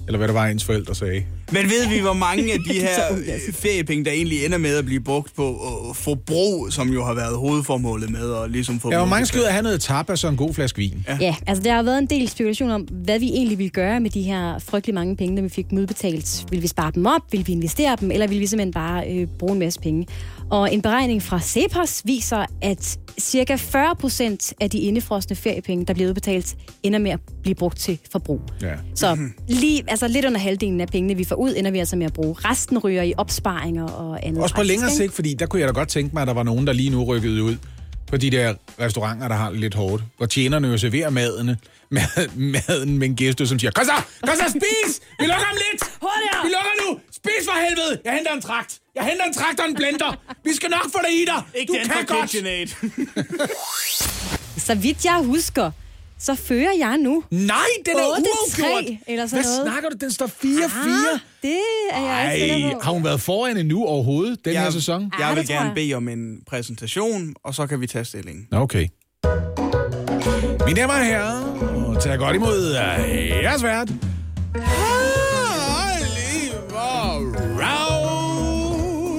B: Eller hvad det var, ens forældre sagde.
E: Men ved vi, hvor mange af de <laughs>
C: er
E: her feriepenge, der egentlig ender med at blive brugt på øh, forbrug, som jo har været hovedformålet med at ligesom få...
B: Ja, hvor mange skal ud og have noget tapas og en god flaske vin?
E: Ja.
C: Ja, altså der har været en del spekulation om, hvad vi egentlig ville gøre med de her frygtelig mange penge, når vi fik dem udbetalt. Vil vi spare dem op? Vil vi investere dem? Eller vil vi simpelthen bare øh, bruge en masse penge? Og en beregning fra Cepos viser, at cirka 40 procent af de indefrosne feriepenge, der bliver udbetalt, ender med at blive brugt til forbrug.
B: Ja.
C: Så lige, altså lidt under halvdelen af pengene, vi får ud, ender vi altså med at bruge. Resten ryger i opsparinger og andet.
B: Også på længere sigt, fordi der kunne jeg da godt tænke mig, at der var nogen, der lige nu rykkede ud på de der restauranter, der har det lidt hårdt. Hvor tjenerne jo serverer madene, <laughs> mad, maden med en gæst, som siger, Kom så, kom så, spis! Vi lukker om lidt!
C: Hurtigere!
B: Vi lukker nu! Spis for helvede! Jeg henter en trakt! Jeg henter en trakt og en blender! Vi skal nok få dig i dig!
E: Ikke
B: Du
E: den
B: kan godt! <laughs>
C: Så vidt jeg husker, så fører jeg nu.
B: Nej, den er uafgjort!
C: eller sådan
B: Hvad
C: noget.
B: snakker du? Den står 4-4.
C: Ah, det er jeg
B: Ej, ikke
C: på.
B: har hun været foran endnu overhovedet, den jeg, her sæson?
E: Jeg,
C: jeg
E: vil gerne
C: jeg.
E: bede om en præsentation, og så kan vi tage stilling.
B: Okay. Mine damer og herrer, tag godt imod øh, jeres vært. Oliver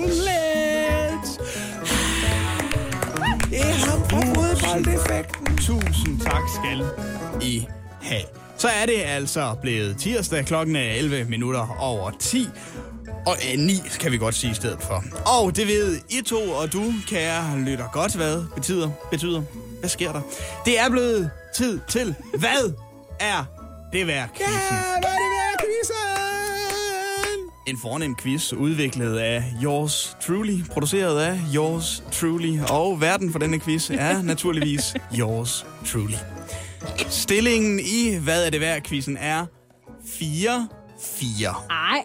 B: Rowlett. Det er ham fra fodboldeffekten.
E: Tusind tak skal I have. Så er det altså blevet tirsdag. Klokken er 11 minutter over 10. Og øh, 9 kan vi godt sige i stedet for. Og det ved I to og du, kære lytter godt, hvad betyder. betyder. Hvad sker der? Det er blevet tid til, hvad er det værd?
B: Ja, hvad er det værd?
E: En fornem quiz udviklet af Yours Truly, produceret af Yours Truly, og verden for denne quiz er <laughs> naturligvis Yours Truly. Stillingen i Hvad er det værd quizzen er 4-4.
C: Ej,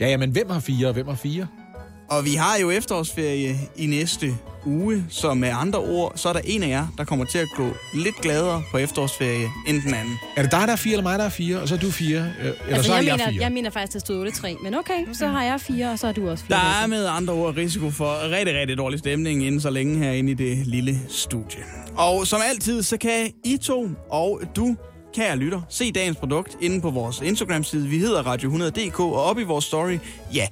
B: Ja, ja, men hvem har fire, og hvem har fire?
E: Og vi har jo efterårsferie i næste uge, så med andre ord, så er der en af jer, der kommer til at gå lidt gladere på efterårsferie end den anden.
B: Er det dig, der er fire, eller mig, der er fire, og så er du fire? øh, Eller
C: altså,
B: så er
C: jeg,
B: jeg,
C: mener,
B: fire?
C: jeg mener faktisk, det stod 8-3. Men okay, så har jeg fire, og så har du også fire.
E: Der er med andre ord risiko for rigtig, rigtig dårlig stemning inden så længe herinde i det lille studie. Og som altid, så kan I to og du, kære lytter, se dagens produkt inde på vores Instagram-side. Vi hedder Radio 100.dk, og op i vores story, ja,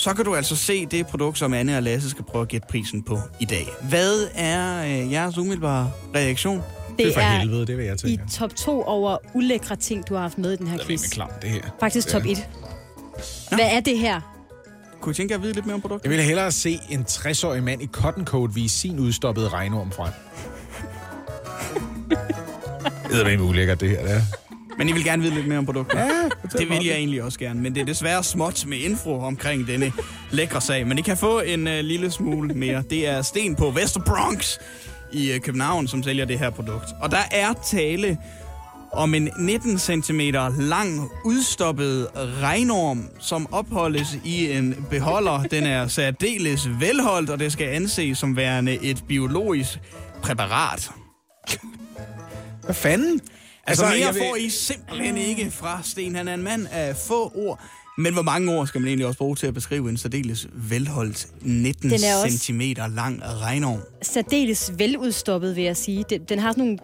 E: så kan du altså se det produkt, som Anne og Lasse skal prøve at gætte prisen på i dag. Hvad er øh, jeres umiddelbare reaktion?
B: Det er
C: Det
B: for
C: er
B: helvede, det vil jeg
C: i
B: tænke.
C: top 2 over ulækre ting, du har haft med i den her
B: Det er
C: quiz.
B: klam, det her.
C: Faktisk top 1. Hvad er det her?
E: Kunne I tænke jer at vide lidt mere om produktet?
B: Jeg ville hellere se en 60-årig mand i cotton coat vise sin udstoppede regnorm frem. <laughs> det er da ulækkert, det her. Det er.
E: Men I vil gerne vide lidt mere om produktet?
B: Ja,
E: Det vil jeg egentlig også gerne, men det er desværre småt med info omkring denne lækre sag. Men I kan få en uh, lille smule mere. Det er Sten på Vester Bronx i uh, København, som sælger det her produkt. Og der er tale om en 19 cm lang, udstoppet regnorm, som opholdes i en beholder. Den er særdeles velholdt, og det skal anses som værende et biologisk præparat.
B: Hvad fanden?
E: Altså, mere
B: jeg vil-
E: får I simpelthen ikke fra Sten. Han er en mand af få ord. Men hvor mange ord skal man egentlig også bruge til at beskrive en særdeles velholdt 19
C: Den er også-
E: cm lang regnorm?
C: Særdeles veludstoppet, vil jeg sige. Den, den har sådan nogle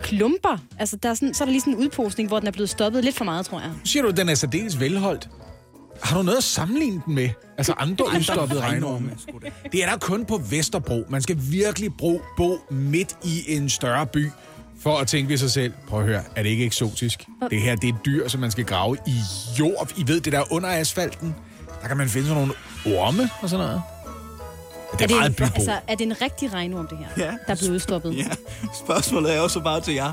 C: klumper. Altså, der er sådan, så er der lige sådan en udposning, hvor den er blevet stoppet lidt for meget, tror jeg.
B: Siger du, at den er særdeles velholdt. Har du noget at sammenligne den med? Altså andre udstoppede regnorme? Det er der kun på Vesterbro. Man skal virkelig bo, bo midt i en større by, for at tænke ved sig selv, prøv at høre, er det ikke eksotisk? Det her, det er et dyr, som man skal grave i jord. I ved, det der under asfalten, der kan man finde sådan nogle orme og sådan noget. Det er,
C: det
B: meget
C: en,
B: bybo.
C: altså, er det en rigtig regnorm, det her,
E: Ja.
C: der er blevet udstoppet?
E: Ja, spørgsmålet er også bare til jer.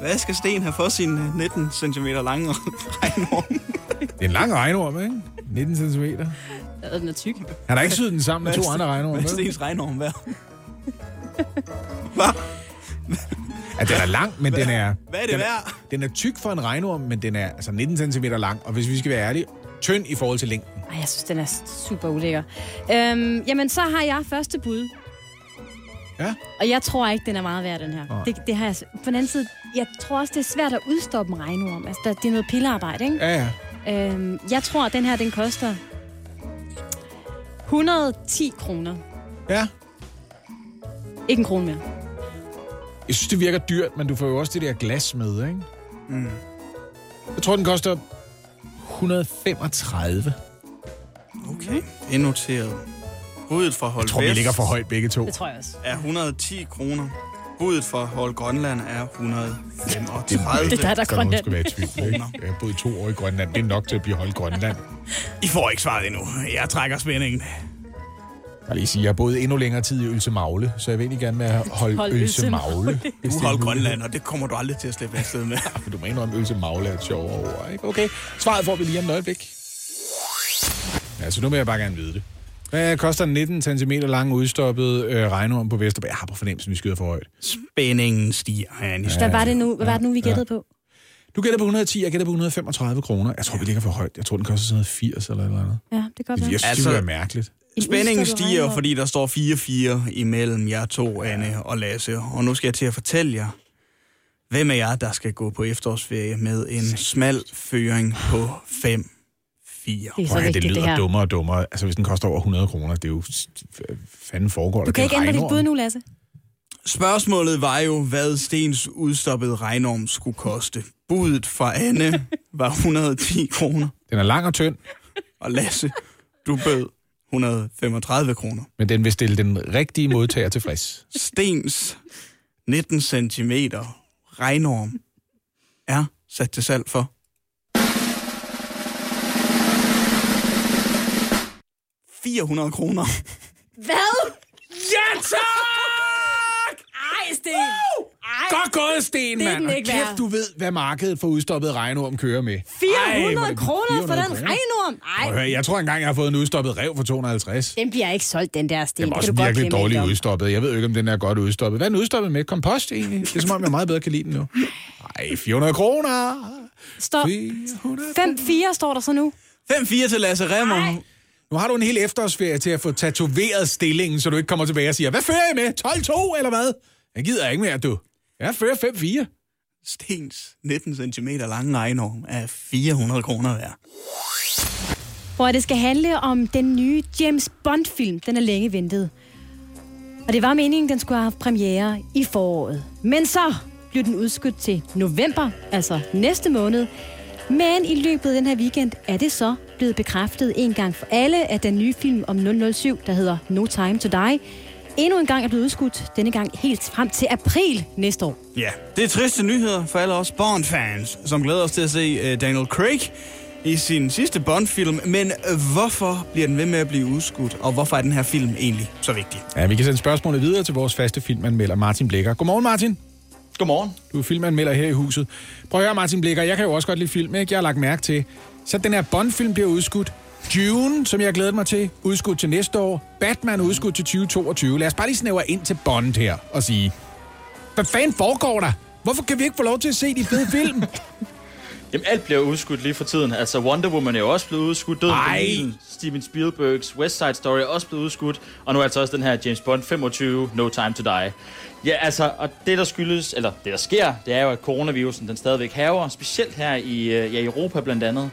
E: Hvad skal Sten have for sin 19 cm lange <laughs> regnorm?
B: Det er en lang regnorm, ikke? 19 cm.
C: Ja, den er tyk.
B: Han har ikke syet den sammen med to andre regnorme.
E: Hvad er? Stens regnorm værd? <laughs> Hvad?
B: Ja, den er lang, men den er...
E: Hvad er det
B: den
E: værd?
B: Den er tyk for en regnorm, men den er altså 19 cm lang. Og hvis vi skal være ærlige, tynd i forhold til længden.
C: Ej, jeg synes, den er super ulækker. Øhm, jamen, så har jeg første bud.
B: Ja.
C: Og jeg tror ikke, den er meget værd, den her.
B: Nej.
C: Det, det har jeg, på den anden side, jeg tror også, det er svært at udstoppe en regnorm. Altså, der, det er noget pillearbejde, ikke?
B: Ja, ja.
C: Øhm, jeg tror, at den her, den koster 110 kroner.
B: Ja.
C: Ikke en krone mere.
B: Jeg synes, det virker dyrt, men du får jo også det der glas med, ikke? Mm. Jeg tror, den koster 135.
E: Okay, indnoteret. Budet fra Hold
B: Jeg tror, vi
E: Vest
B: ligger for højt begge to.
C: Det tror jeg også.
E: er 110 kroner. Budet fra Hold Grønland er 135.
C: Det er der, der er
B: Så nogen
C: Grønland.
B: skulle være i tvivl, ikke? Jeg har boet to år i Grønland. Det er nok til at blive holdt Grønland.
E: I får ikke svaret endnu. Jeg trækker spændingen.
B: Jeg lige sige, jeg har boet endnu længere tid i Ølse Magle, så jeg vil egentlig gerne med at holde
C: Hold
B: Ølse Magle.
E: Du
B: det er
E: hold
B: muligt.
E: Grønland, og det kommer du aldrig til at slippe afsted med. <laughs>
B: For du mener, om Ølse Magle er et sjovere ord, ikke? Okay, svaret får vi lige om et øjeblik. Ja, så nu vil jeg bare gerne vide det. Hvad koster en 19 cm lang udstoppet øh, regnorm på Vesterberg? Jeg har på fornemmelsen, vi skyder for højt.
E: Spændingen stiger, Anis.
C: Hvad var det nu, hvad var det nu vi gættede på?
B: Du gætter på 110, jeg gætter på 135 kroner. Jeg tror, vi ligger for højt. Jeg tror, den koster sådan noget 80 eller eller andet.
C: Ja, det kan godt
B: Jeg
C: være.
B: synes,
E: Altså-
B: det være mærkeligt.
C: En
E: Spændingen stiger, fordi der står 4-4 imellem jer to, Anne og Lasse. Og nu skal jeg til at fortælle jer, hvem af jer, der skal gå på efterårsferie med en smal føring på 5 4.
C: Det er så
B: høre, det
C: vigtigt, det
B: lyder
C: her.
B: dummere og dummere. Altså, hvis den koster over 100 kroner, det er jo... Fanden foregår?
C: Du kan ikke ændre dit bud nu, Lasse.
E: Spørgsmålet var jo, hvad Stens udstoppede regnorm skulle koste. Budet fra Anne <laughs> var 110 kroner,
B: Den er lang og tynd,
E: og Lasse, du bød 135 kroner.
B: men den vil stille den rigtige modtager tilfreds.
E: Stens 19 cm regnorm er sat til salg for? ...400 kroner.
C: Hvad?
B: Ja, tak!
C: Ej, Sten. Ej,
B: Godt gået, Sten,
C: er
B: mand. kæft, du ved, hvad markedet for udstoppet regnorm kører med. Ej, hvor
C: 400
B: er det-
C: kroner for
B: 400
C: den
B: kroner.
C: regnorm. Ej,
B: høre, Jeg tror engang, jeg har fået en udstoppet rev for 250.
C: den bliver ikke solgt, den der sten.
B: Den
C: Det
B: også
C: kan
B: virkelig dårligt udstoppet. Jeg ved ikke, om den er godt udstoppet. Hvad er den udstoppet med? Kompost egentlig? Det er som om, jeg meget bedre kan lide den nu. Ej, 400 kroner. 400
C: 5-4 står der så nu.
E: 5-4 til Lasse Remmer.
B: Nu har du en hel efterårsferie til at få tatoveret stillingen, så du ikke kommer tilbage og siger, hvad fører jeg med? 12-2 eller hvad? Jeg gider ikke mere, du. Jeg fører 5-4.
E: Stens 19 cm lange regnorm er 400 kroner værd.
C: Hvor det skal handle om den nye James Bond-film. Den er længe ventet. Og det var meningen, den skulle have haft premiere i foråret. Men så blev den udskudt til november, altså næste måned. Men i løbet af den her weekend er det så blevet bekræftet en gang for alle, at den nye film om 007, der hedder No Time to Die, endnu en gang er blevet udskudt. Denne gang helt frem til april næste år.
E: Ja, det er triste nyheder for alle os Bond-fans, som glæder os til at se uh, Daniel Craig i sin sidste Bond-film. Men hvorfor bliver den ved med at blive udskudt, og hvorfor er den her film egentlig så vigtig?
B: Ja, vi kan sende spørgsmålet videre til vores faste filmanmelder Martin Blikker. Godmorgen, Martin.
G: Godmorgen.
B: Du er filmanmelder her i huset. Prøv at høre, Martin Blikker, jeg kan jo også godt lide film, ikke? Jeg har lagt mærke til. Så den her Bond-film bliver udskudt. Dune, som jeg glæder mig til, udskudt til næste år. Batman udskudt til 2022. Lad os bare lige snævre ind til Bond her og sige, hvad fanden foregår der? Hvorfor kan vi ikke få lov til at se de fede film? <laughs>
G: Jamen, alt bliver udskudt lige for tiden. Altså, Wonder Woman er jo også blevet udskudt. Døden
B: Ej.
G: Steven Spielbergs West Side Story er også blevet udskudt. Og nu er altså også den her James Bond 25, No Time to Die. Ja, altså, og det der skyldes, eller det der sker, det er jo, at coronavirusen den stadigvæk haver, specielt her i øh, ja, Europa blandt andet,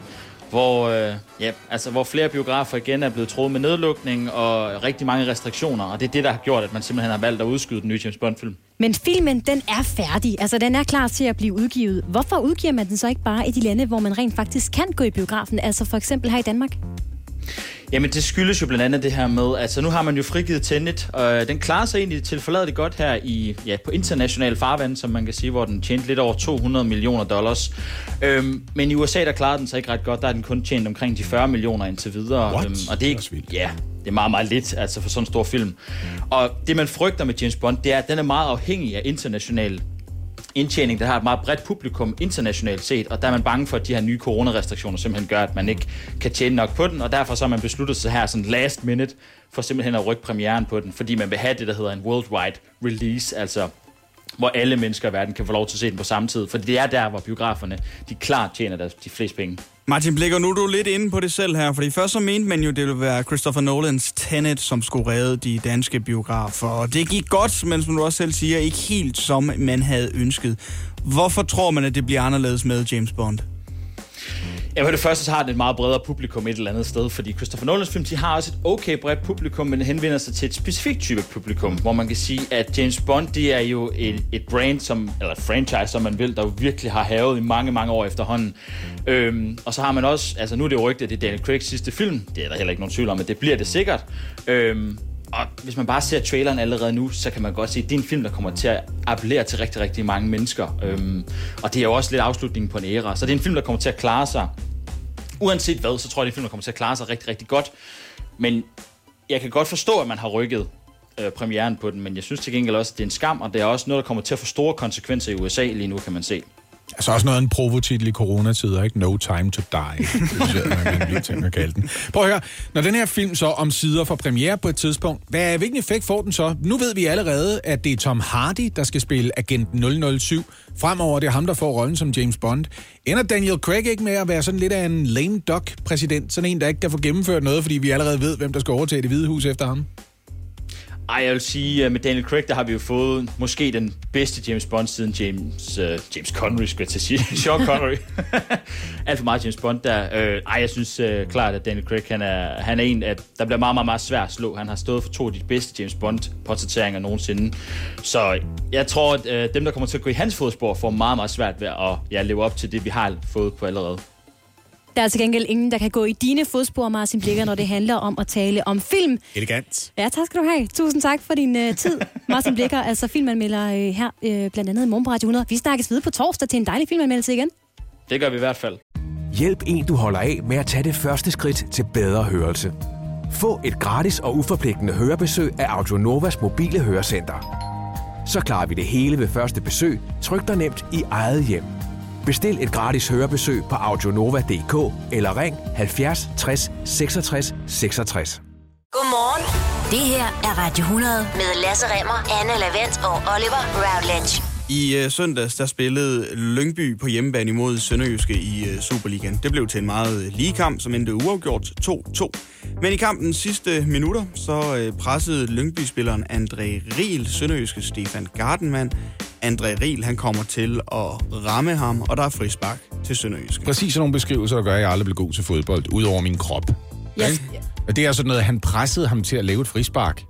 G: hvor, øh, ja, altså, hvor flere biografer igen er blevet troet med nedlukning og rigtig mange restriktioner. Og det er det, der har gjort, at man simpelthen har valgt at udskyde den nye James Bond-film.
C: Men filmen, den er færdig. Altså, den er klar til at blive udgivet. Hvorfor udgiver man den så ikke bare i de lande, hvor man rent faktisk kan gå i biografen? Altså for eksempel her i Danmark?
G: Jamen, det skyldes jo blandt andet det her med, altså nu har man jo frigivet Tenet, og den klarer sig egentlig til det godt her i, ja, på international farvand, som man kan sige, hvor den tjente lidt over 200 millioner dollars. Øhm, men i USA, der klarer den sig ikke ret godt, der har den kun tjent omkring de 40 millioner indtil videre. Øhm,
B: What?
G: og det er
B: er
G: ikke, ja, det er meget, meget lidt, altså for sådan en stor film. Og det, man frygter med James Bond, det er, at den er meget afhængig af international indtjening, der har et meget bredt publikum internationalt set, og der er man bange for, at de her nye coronarestriktioner simpelthen gør, at man ikke kan tjene nok på den, og derfor så har man besluttet sig her sådan last minute for simpelthen at rykke premieren på den, fordi man vil have det, der hedder en worldwide release, altså hvor alle mennesker i verden kan få lov til at se den på samme tid, for det er der, hvor biograferne de klart tjener deres, de fleste penge.
E: Martin Blikker, nu er du lidt inde på det selv her, fordi først så mente man jo, det ville være Christopher Nolans Tenet, som skulle redde de danske biografer. Og det gik godt, men som du også selv siger, ikke helt som man havde ønsket. Hvorfor tror man, at det bliver anderledes med James Bond?
G: Ja, for det første så har den et meget bredere publikum et eller andet sted, fordi Christopher Nolans film, de har også et okay bredt publikum, men henvender sig til et specifikt type publikum, hvor man kan sige, at James Bond, det er jo et, et brand, som, eller et franchise, som man vil, der jo virkelig har havet i mange, mange år efterhånden. Øhm, og så har man også, altså nu er det jo rygtet, at det er Daniel Craigs sidste film, det er der heller ikke nogen tvivl om, at det bliver det sikkert. Øhm, og hvis man bare ser traileren allerede nu, så kan man godt se, at det er en film, der kommer til at appellere til rigtig, rigtig mange mennesker. Øhm, og det er jo også lidt afslutningen på en æra. Så det er en film, der kommer til at klare sig. Uanset hvad, så tror jeg, det er en film, der kommer til at klare sig rigtig, rigtig godt. Men jeg kan godt forstå, at man har rykket øh, premieren på den, men jeg synes til gengæld også, at det er en skam, og det er også noget, der kommer til at få store konsekvenser i USA lige nu, kan man se.
B: Altså også noget af en provotitel i coronatider, ikke? No time to die. <laughs> Det jeg, man ting at kalde den. Prøv at høre, når den her film så om sider får premiere på et tidspunkt, hvad, hvilken effekt får den så? Nu ved vi allerede, at det er Tom Hardy, der skal spille agent 007. Fremover det er ham, der får rollen som James Bond. Ender Daniel Craig ikke med at være sådan lidt af en lame duck præsident? Sådan en, der ikke kan få gennemført noget, fordi vi allerede ved, hvem der skal overtage det hvide hus efter ham?
G: Ej, jeg vil sige, øh, med Daniel Craig, der har vi jo fået måske den bedste James Bond siden James, uh, James Connery, skulle jeg til at sige. <laughs> Sean Connery. <laughs> Alt for meget James Bond der. Uh, ej, jeg synes uh, klart, at Daniel Craig, han er, han er en, at der bliver meget, meget, meget svært at slå. Han har stået for to af de bedste James Bond-portrætteringer nogensinde. Så jeg tror, at uh, dem, der kommer til at gå i hans fodspor, får meget, meget svært ved at ja, leve op til det, vi har fået på allerede.
C: Der er til gengæld ingen, der kan gå i dine fodspor, Martin Blikker, når det handler om at tale om film.
B: Elegant.
C: Ja, tak skal du have. Tusind tak for din uh, tid, <laughs> Martin Blikker, altså filmanmelder uh, her, uh, blandt andet i Morgen på Radio 100. Vi snakkes videre på torsdag til en dejlig filmanmeldelse igen.
G: Det gør vi i hvert fald.
H: Hjælp en, du holder af med at tage det første skridt til bedre hørelse. Få et gratis og uforpligtende hørebesøg af Audionovas mobile hørecenter. Så klarer vi det hele ved første besøg, tryk dig nemt i eget hjem. Bestil et gratis hørebesøg på audionova.dk eller ring 70 60 66 66.
A: Godmorgen. Det her er Radio 100 med Lasse Remmer, Anne Lavendt og Oliver Routledge.
E: I øh, søndags, der spillede Lyngby på hjemmebane imod Sønderjyske i øh, Superligaen. Det blev til en meget øh, lige kamp, som endte uafgjort 2-2. Men i kampens sidste minutter, så øh, pressede Lyngby-spilleren André Riel Sønderjyske Stefan Gardenman. André Riel, han kommer til at ramme ham, og der er frispark til Sønderjyske.
B: Præcis sådan nogle beskrivelser, der gør, at jeg aldrig blev god til fodbold, ud over min krop.
C: Ja,
B: Og det er sådan noget, at han pressede ham til at lave et frispark.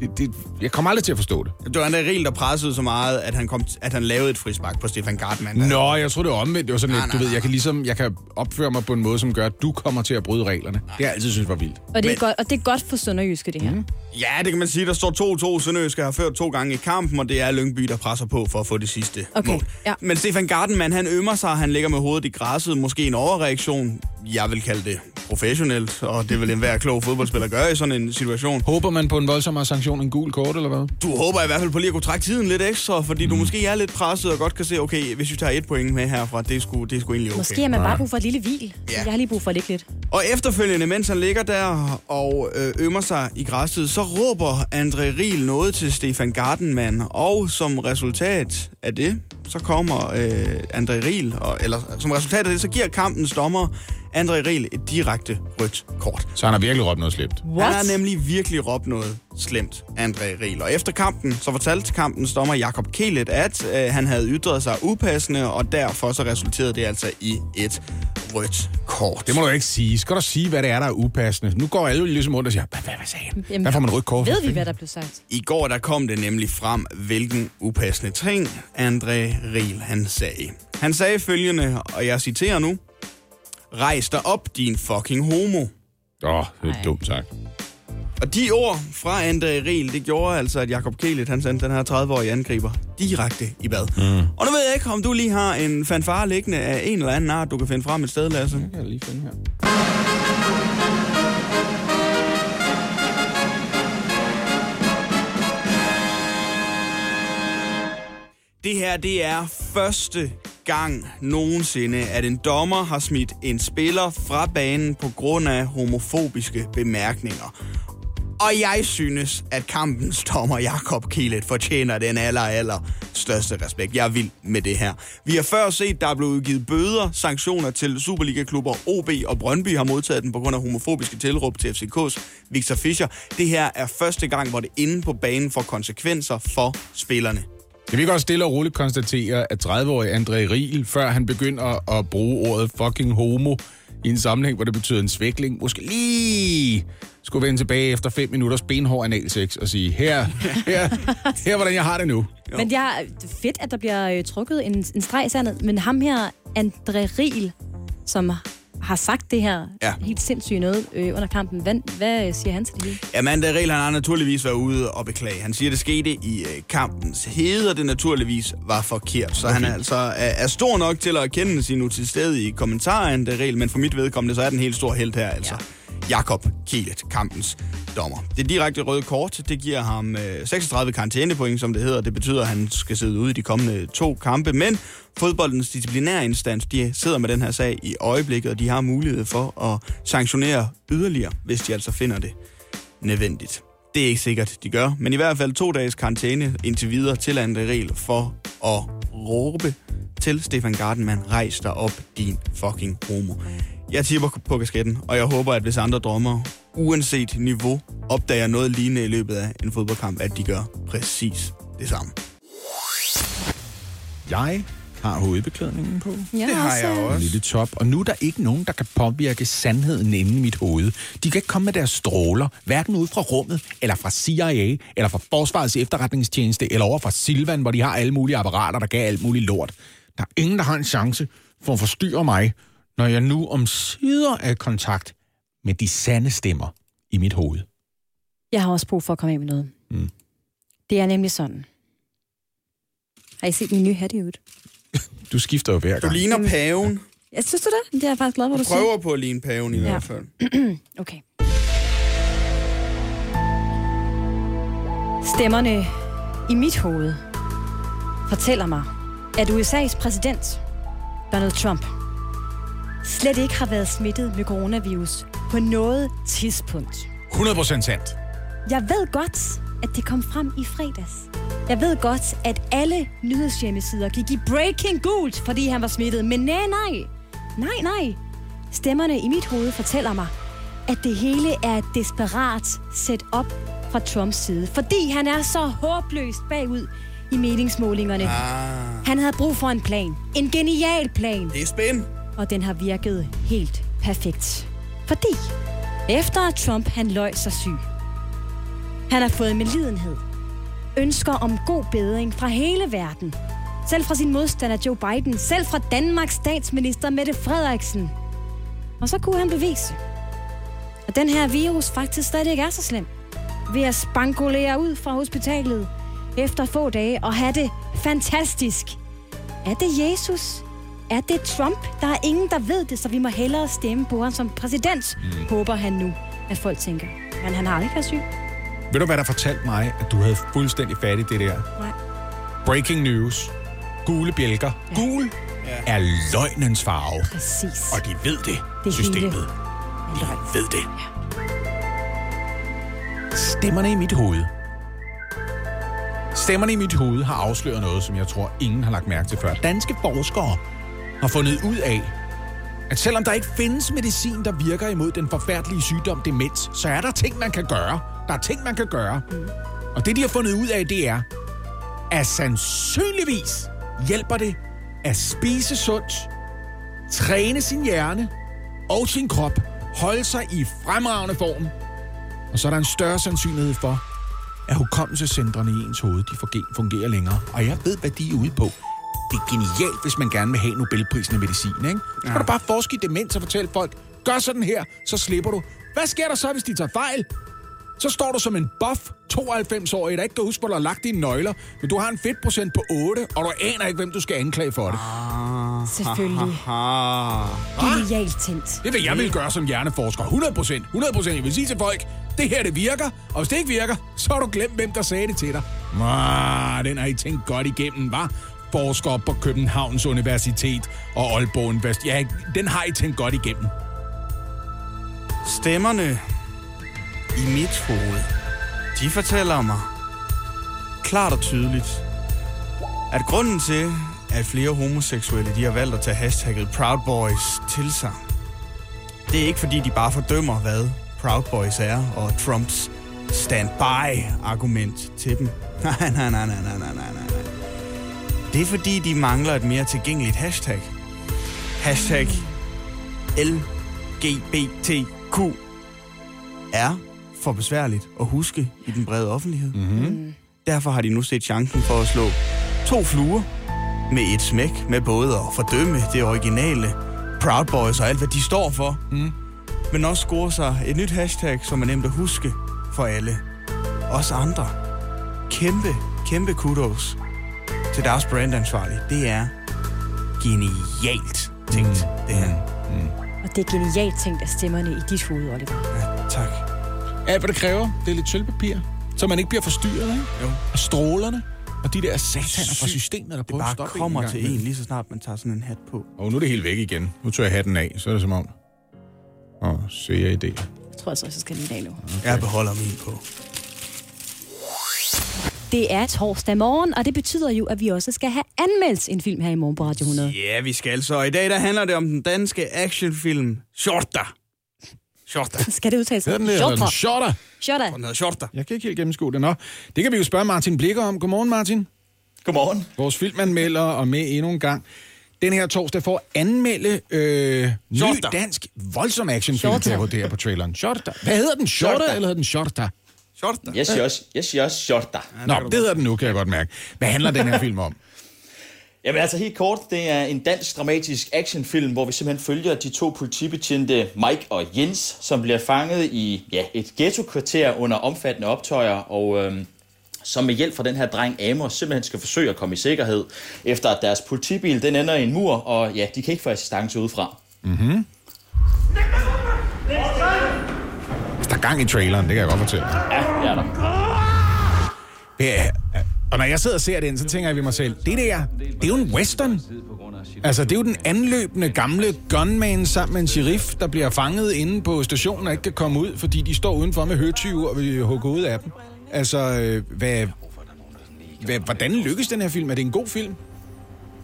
B: Det, det, jeg kommer aldrig til at forstå det.
E: Det var André Riel, der pressede så meget, at han, kom, at han lavede et frispark på Stefan Gardenman.
B: Nå, jeg tror det var omvendt. Det var sådan
E: Nej,
B: lidt, du
E: nej,
B: ved,
E: nej,
B: jeg kan ligesom, jeg kan opføre mig på en måde, som gør, at du kommer til at bryde reglerne. Det har jeg altid synes var vildt.
C: og det, er
E: Men-
C: godt, og det er godt for Sønderjyske, det her. Mm.
E: Ja, det kan man sige. Der står 2-2. Sønderjyske har ført to gange i kampen, og det er Lyngby, der presser på for at få det sidste
C: Okay,
E: mål.
C: ja.
E: Men Stefan Gardenman, han ømmer sig, han ligger med hovedet i græsset. Måske en overreaktion. Jeg vil kalde det professionelt, og det vil enhver klog fodboldspiller gøre i sådan en situation.
B: Håber man på en voldsommere sanktion en gul kort, eller hvad?
E: Du håber i hvert fald på lige at kunne trække tiden lidt ekstra, fordi
C: Mm.
E: du måske er lidt presset og godt kan se, okay, hvis vi tager et point med herfra, det er sgu, det er sgu egentlig okay.
C: Måske har man bare brug for et lille hvil.
E: Ja.
C: Jeg har lige brug for at ligge lidt.
E: Og efterfølgende, mens han ligger der og øh, ømmer sig i græsset, så råber André Riel noget til Stefan Gardenman. Og som resultat af det, så kommer øh, André Riel, og, eller som resultat af det, så giver kampens dommer André Riel et direkte rødt kort.
B: Så han har virkelig råbt noget slemt.
C: What?
E: Han har nemlig virkelig råbt noget slemt, André Riel. Og efter kampen, så fortalte kampens dommer Jakob Kelet, at øh, han havde ytret sig upassende, og derfor så resulterede det altså i et rødt kort.
B: Det må du ikke sige. Skal du sige, hvad det er, der er upassende? Nu går alle ligesom rundt og siger, hvad, hvad, hvad sagde han?
C: Jamen,
B: Hvad får man rødt kort?
C: Ved vi, hvad der blev sagt?
E: I går der kom det nemlig frem, hvilken upassende ting André Riel han sagde. Han sagde følgende, og jeg citerer nu. Rejs dig op, din fucking homo.
B: Åh, oh, det er dumt sagt.
E: Og de ord fra André Riel, det gjorde altså, at Jakob Kelet, han sendte den her 30-årige angriber direkte i bad. Mm. Og nu ved jeg ikke, om du lige har en fanfare liggende af en eller anden art, du kan finde frem et sted, Lasse.
B: kan jeg lige finde her.
E: Det her, det er første gang nogensinde, at en dommer har smidt en spiller fra banen på grund af homofobiske bemærkninger. Og jeg synes, at kampens dommer Jakob Kielet fortjener den aller, aller største respekt. Jeg er vild med det her. Vi har før set, der er blevet udgivet bøder, sanktioner til Superliga-klubber. OB og Brøndby har modtaget den på grund af homofobiske tilråb til FCK's Victor Fischer. Det her er første gang, hvor det inde på banen får konsekvenser for spillerne.
B: Jeg vil godt stille og roligt konstatere, at 30-årige André Riel, før han begynder at bruge ordet fucking homo i en sammenhæng, hvor det betyder en svækling, måske lige skulle vende tilbage efter fem minutters benhård analsex og sige, her, her, her, hvordan jeg har det nu.
C: Jo. Men det er fedt, at der bliver øh, trukket en, en streg i sandet. Men ham her, André Riel, som har sagt det her
E: Ja.
C: helt sindssygt noget øh, under kampen. Hvad, hvad siger han til det hele?
E: Amanda Riel, han har naturligvis været ude og beklage. Han siger, at det skete i øh, kampens hede, og det naturligvis var forkert. Så han er altså er, er stor nok til at erkende sin utilstedige kommentarer, Amanda Riel, men for mit vedkommende, så er den helt stor held her, altså. Ja. Jakob Kielet, kampens dommer. Det direkte røde kort, det giver ham øh, 36 karantænepoint, som det hedder. Det betyder, at han skal sidde ude i de kommende to kampe, men fodboldens disciplinære instans, de sidder med den her sag i øjeblikket, og de har mulighed for at sanktionere yderligere, hvis de altså finder det nødvendigt. Det er ikke sikkert, de gør, men i hvert fald to dages karantæne indtil videre til regel for at råbe til Stefan Gardenman, rejs dig op, din fucking homo. Jeg tipper på kasketten, og jeg håber, at hvis andre drømmer, uanset niveau, opdager noget lignende i løbet af en fodboldkamp, at de gør præcis det samme.
B: Jeg har hovedbeklædningen på.
C: Ja,
E: Det har jeg
B: En
E: også.
B: lille top. Og nu er der ikke nogen, der kan påvirke sandheden inde i mit hoved. De kan ikke komme med deres stråler, hverken ud fra rummet, eller fra CIA, eller fra Forsvarets efterretningstjeneste, eller over fra Silvan, hvor de har alle mulige apparater, der gav alt muligt lort. Der er ingen, der har en chance for at forstyrre mig, når jeg nu om sider er i kontakt med de sande stemmer i mit hoved.
C: Jeg har også brug for at komme af med noget.
B: Mm.
C: Det er nemlig sådan. Har I set min nye hat i øvrigt?
B: Du skifter jo hver
E: Du
B: gang.
E: ligner paven.
C: Jeg synes du det? Det er jeg faktisk glad for,
E: Du
C: du siger.
E: prøver på at ligne paven i
C: Ja.
E: hvert fald. <clears throat>
C: Okay. Stemmerne i mit hoved fortæller mig, at USA's præsident, Donald Trump, slet ikke har været smittet med coronavirus på noget tidspunkt.
B: 100% sandt.
C: Jeg ved godt, at det kom frem i fredags. Jeg ved godt, at alle nyhedshjemmesider gik i breaking gult, fordi han var smittet. Men nej, nej. Nej, nej. Stemmerne i mit hoved fortæller mig, at det hele er et desperat setup fra Trumps side. Fordi han er så håbløst bagud i meningsmålingerne.
E: Ah,
C: Han havde brug for en plan. En genial plan
E: det er spændende.
C: og den har virket helt perfekt. Fordi efter at Trump han løj sig syg, han har fået medlidenhed, ønsker om god bedring fra hele verden, selv fra sin modstander Joe Biden, selv fra Danmarks statsminister Mette Frederiksen. Og så kunne han bevise, at den her virus faktisk slet ikke er så slem. Ved at spankulere ud fra hospitalet efter få dage og have det fantastisk. Er det Jesus? Er det Trump? Der er ingen, der ved det, så vi må hellere stemme på ham som præsident, mm. håber han nu, at folk tænker. Men han har aldrig været syg.
B: Ved du, hvad der fortalte mig, at du havde fuldstændig fat i det der?
C: Nej.
B: Breaking news. Gule bjælker. Ja. Gul er løgnens farve.
C: Præcis.
B: Og de ved det,
C: Det
B: systemet.
C: hele.
B: De ved det. Stemmerne i mit hoved. Stemmerne i mit hoved har afsløret noget, som jeg tror, ingen har lagt mærke til før. Danske forskere har fundet ud af, at selvom der ikke findes medicin, der virker imod den forfærdelige sygdom demens, så er der ting, man kan gøre. Der er ting, man kan gøre. Og det, de har fundet ud af, det er, at sandsynligvis hjælper det at spise sundt, træne sin hjerne og sin krop, holde sig i fremragende form, og så er der en større sandsynlighed for, at hukommelsescentrene i ens hoved de funge- fungerer længere. Og jeg ved, hvad de er ude på. Det er genialt, hvis man gerne vil have Nobelprisen i medicin, ikke? Så kan du bare forske i demens og fortælle folk, gør sådan her, så slipper du. Hvad sker der så, hvis de tager fejl? Så står du som en buff 92-årig, der ikke kan huske, hvor du har lagt dine nøgler, men du har en fedtprocent på 8, og du aner ikke, hvem du skal anklage for det.
C: Selvfølgelig.
E: Ah.
C: Genialt tænkt.
B: Det vil jeg vil gøre som hjerneforsker. 100 procent. 100 procent. Jeg vil sige til folk, det her det virker, og hvis det ikke virker, så har du glemt, hvem der sagde det til dig. Ah, den har I tænkt godt igennem, var Forskere på Københavns Universitet og Aalborg Universitet. Ja, den har I tænkt godt igennem.
E: Stemmerne i mit hoved, de fortæller mig klart og tydeligt, at grunden til, at flere homoseksuelle de har valgt at tage hashtagget Proud Boys til sig, det er ikke fordi, de bare fordømmer, hvad Proud Boys er, og Trumps standby-argument til dem. <laughs> Nej, nej, nej, nej, nej, nej, nej, nej. Det er fordi, de mangler et mere tilgængeligt hashtag. Hashtag LGBTQ er for besværligt at huske i den brede offentlighed. Mm-hmm. Derfor har de nu set chancen for at slå to fluer med et smæk, med både at fordømme det originale Proud Boys og alt, hvad de står for, mm. men også score sig et nyt hashtag, som er nemt at huske for alle. Os andre. Kæmpe, kæmpe kudos til deres brandansvarlige. Det er genialt tænkt, mm. det her.
C: Og det er genialt tænkt af stemmerne i dit hoved, Oliver.
E: Ja, tak.
B: Alt, hvad det kræver, det er lidt sølvpapir, så man ikke bliver forstyrret ikke?
E: Jo.
B: af strålerne og de der sataner fra systemet, der
E: Det
B: prøver at
E: bare
B: stoppe
E: kommer
B: gang
E: til en, lige så snart man tager sådan en hat på.
B: Og nu er det helt væk igen. Nu tager jeg hatten af, så er det som om... Åh, ser jeg idéer.
C: Jeg tror altså, jeg skal lige i dag nu.
E: Jeg beholder min på.
C: Det er torsdag morgen, og det betyder jo, at vi også skal have anmeldt en film her i morgen på Radio 100.
E: Ja, vi skal så. I dag der handler det om den danske actionfilm Shorta. Shorta. <laughs>
C: Skal det udtales?
B: Hedder den det?
C: Shorter.
B: shorter?
C: Shorter.
E: Den hedder Shorta.
B: Jeg kan ikke helt gennemskue det. Nå, det kan vi jo spørge Martin Blikker om. Godmorgen, Martin.
G: Godmorgen.
B: Vores filmanmelder og med endnu en gang. Den her torsdag får anmelde øh, ny dansk voldsom actionfilm, kan jeg vurdere på traileren. Shorter. Hvad hedder den? Shorter,
G: Shorter.
B: eller hedder den Shorter?
E: Shorta.
G: Jeg siger også, jeg siger også shorter.
B: Nå, det hedder den nu, kan jeg godt mærke. Hvad handler den her film om?
G: Jamen altså helt kort, det er en dansk dramatisk actionfilm, hvor vi simpelthen følger de to politibetjente Mike og Jens, som bliver fanget i ja, et ghetto-kvarter under omfattende optøjer, og øhm, som med hjælp fra den her dreng Amos simpelthen skal forsøge at komme i sikkerhed, efter at deres politibil den ender i en mur, og ja, de kan ikke få assistance udefra.
B: Mm-hmm. Der er gang i traileren, det kan jeg godt fortælle.
G: Ja, det er der.
B: Ja, og når jeg sidder og ser den, så tænker jeg ved mig selv, det der, det er jo en western. Altså, det er jo den anløbende gamle gunman sammen med en sheriff, der bliver fanget inde på stationen og ikke kan komme ud, fordi de står udenfor med høtyve og vil hugge ud af dem. Altså, øh, hvad, hvad, hvordan lykkes den her film? Er det en god film?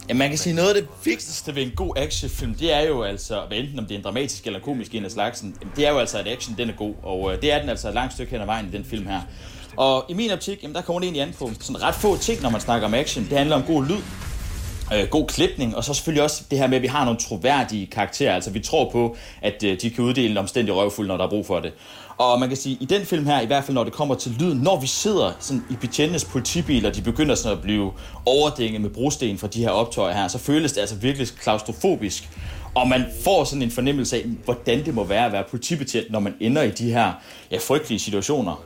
G: Ja, man kan sige, noget af det vigtigste ved en god actionfilm, det er jo altså, hvad enten om det er en dramatisk eller komisk en af slagsen, det er jo altså, at action den er god, og øh, det er den altså et langt stykke hen ad vejen i den film her. Og i min optik, jamen, der kommer det egentlig an på sådan ret få ting, når man snakker om action. Det handler om god lyd, øh, god klipning, og så selvfølgelig også det her med, at vi har nogle troværdige karakterer. Altså vi tror på, at øh, de kan uddele en omstændig røvfuld, når der er brug for det. Og man kan sige, i den film her, i hvert fald når det kommer til lyden, når vi sidder sådan i betjentenes politibiler, de begynder sådan at blive overdænget med brosten fra de her optøjer her, så føles det altså virkelig klaustrofobisk. Og man får sådan en fornemmelse af, hvordan det må være at være politibetjent, når man ender i de her ja, frygtelige situationer.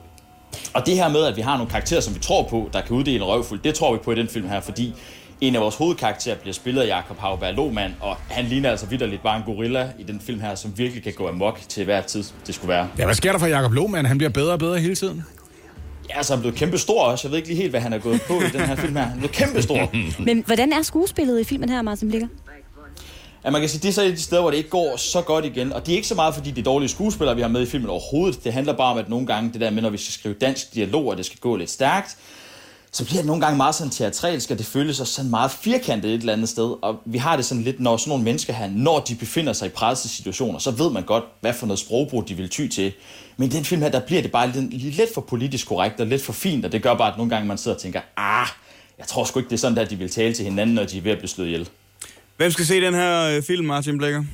G: Og det her med, at vi har nogle karakterer, som vi tror på, der kan uddele en røvfuld, det tror vi på i den film her, fordi en af vores hovedkarakterer bliver spillet af Jakob Hauberg Lohmann, og han ligner altså vidderligt bare en gorilla i den film her, som virkelig kan gå amok til hver tid, det skulle være.
B: Ja, hvad sker der for Jakob Lohmann? Han bliver bedre og bedre hele tiden.
G: Ja, altså han er blevet kæmpe stor også. Jeg ved ikke lige helt, hvad han er gået på i den her film her. Han er blevet kæmpe stor. <laughs>
C: Men hvordan er skuespillet i filmen her, Martin Blikker?
G: At man kan sige, det er så et af de steder, hvor det ikke går så godt igen. Og det er ikke så meget, fordi det er dårlige skuespillere, vi har med i filmen overhovedet. Det handler bare om, at nogle gange det der med, når vi skal skrive dansk dialog, og det skal gå lidt stærkt, så bliver det nogle gange meget sådan teatralsk, og det føles også sådan meget firkantet et eller andet sted. Og vi har det sådan lidt, når sådan nogle mennesker her, når de befinder sig i pressede situationer, så ved man godt, hvad for noget sprogbrug de vil ty til. Men i den film her, der bliver det bare lidt, lidt for politisk korrekt og lidt for fint, og det gør bare, at nogle gange man sidder og tænker, ah, jeg tror sgu ikke, det er sådan, at de vil tale til hinanden, når de er ved at blive slået ihjel.
E: Hvem skal se den her øh, film, Martin Blækker?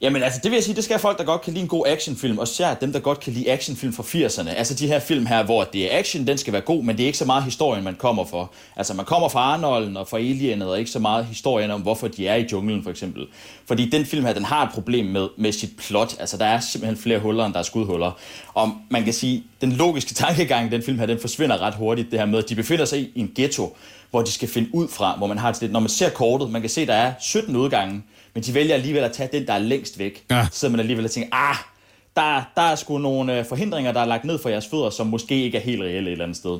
G: Jamen altså, det vil jeg sige, det skal folk, der godt kan lide en god actionfilm, og særligt dem, der godt kan lide actionfilm fra 80'erne. Altså de her film her, hvor det er action, den skal være god, men det er ikke så meget historien, man kommer for. Altså man kommer fra Arnolden og fra Alienet, og ikke så meget historien om, hvorfor de er i junglen for eksempel. Fordi den film her, den har et problem med, med sit plot. Altså der er simpelthen flere huller, end der er skudhuller. Og man kan sige, den logiske <laughs> tankegang i den film her, den forsvinder ret hurtigt. Det her med, at de befinder sig i en ghetto, hvor de skal finde ud fra, hvor man har det lidt, når man ser kortet, man kan se, der er 17 udgange, men de vælger alligevel at tage den, der er længst væk.
B: Ja.
G: Så man alligevel og tænker, ah, der, der er sgu nogle øh, forhindringer, der er lagt ned for jeres fødder, som måske ikke er helt reelle et eller andet sted.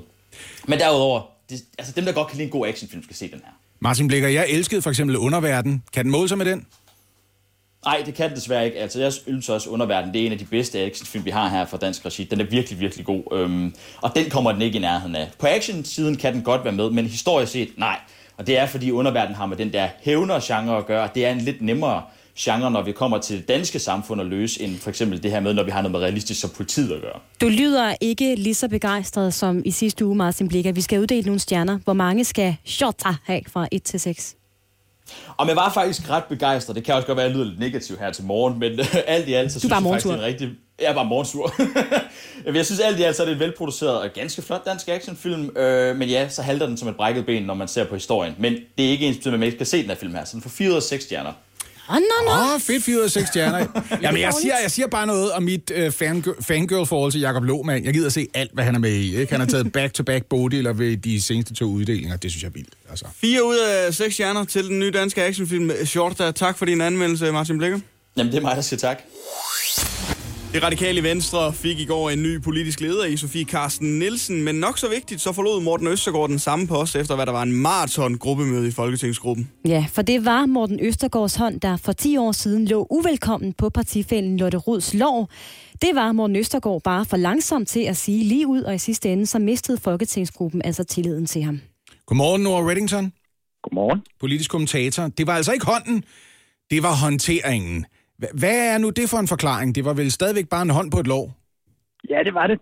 G: Men derudover, det, altså dem, der godt kan lide en god actionfilm, skal se den her.
B: Martin Blikker, jeg elskede for eksempel Underverden. Kan den måle sig med den?
G: Nej, det kan det desværre ikke. Altså, jeg synes også, Underverden, det er en af de bedste actionfilm, vi har her fra Dansk Regi. Den er virkelig, virkelig god. Øhm, og den kommer den ikke i nærheden af. På action-siden kan den godt være med, men historisk set, nej. Og det er, fordi Underverden har med den der hævner-genre at gøre. Det er en lidt nemmere genre, når vi kommer til det danske samfund at løse, end for eksempel det her med, når vi har noget med realistisk som politiet at gøre.
C: Du lyder ikke lige så begejstret som i sidste uge, Martin Blikker. Vi skal uddele nogle stjerner. Hvor mange skal Shota have fra 1 til 6?
G: Og jeg var faktisk ret begejstret. Det kan også godt være, at jeg lyder lidt negativ her til morgen, men <laughs> alt i alt, så synes jeg faktisk, det er en rigtig... Jeg bare morgensur. <laughs> jeg synes alt i alt, så er det en velproduceret og ganske flot dansk actionfilm. Øh, men ja, så halter den som et brækket ben, når man ser på historien. Men det er ikke ens, at man ikke skal se den her film her. Så den får 4 ud af 6 stjerner.
C: Oh, no, no.
B: Åh, fedt 4 ud af 6 stjerner. <laughs> Jamen, jeg siger, jeg siger bare noget om mit øh, fangirl- fangirl-forhold til Jakob Lohmann. Jeg gider se alt, hvad han er med i. Ikke? Han har taget back-to-back bodeler ved de seneste to uddelinger. Det synes jeg er vildt. Altså.
E: Fire ud af seks stjerner til den nye danske actionfilm Shorta. Tak for din anmeldelse, Martin Blikker.
G: Jamen, det er mig, der siger tak.
E: Det radikale Venstre fik i går en ny politisk leder i Sofie Carsten Nielsen, men nok så vigtigt, så forlod Morten Østergaard den samme post, efter hvad der var en maraton-gruppemøde i Folketingsgruppen.
C: Ja, for det var Morten Østergaards hånd, der for 10 år siden lå uvelkommen på partifælden Lotte Rods lov. Det var Morten Østergaard bare for langsom til at sige lige ud, og i sidste ende så mistede Folketingsgruppen altså tilliden til ham.
B: Godmorgen, Nora Reddington.
I: Godmorgen.
B: Politisk kommentator. Det var altså ikke hånden, det var håndteringen. Hvad er nu det for en forklaring? Det var vel stadigvæk bare en hånd på et lov?
I: Ja, det var det.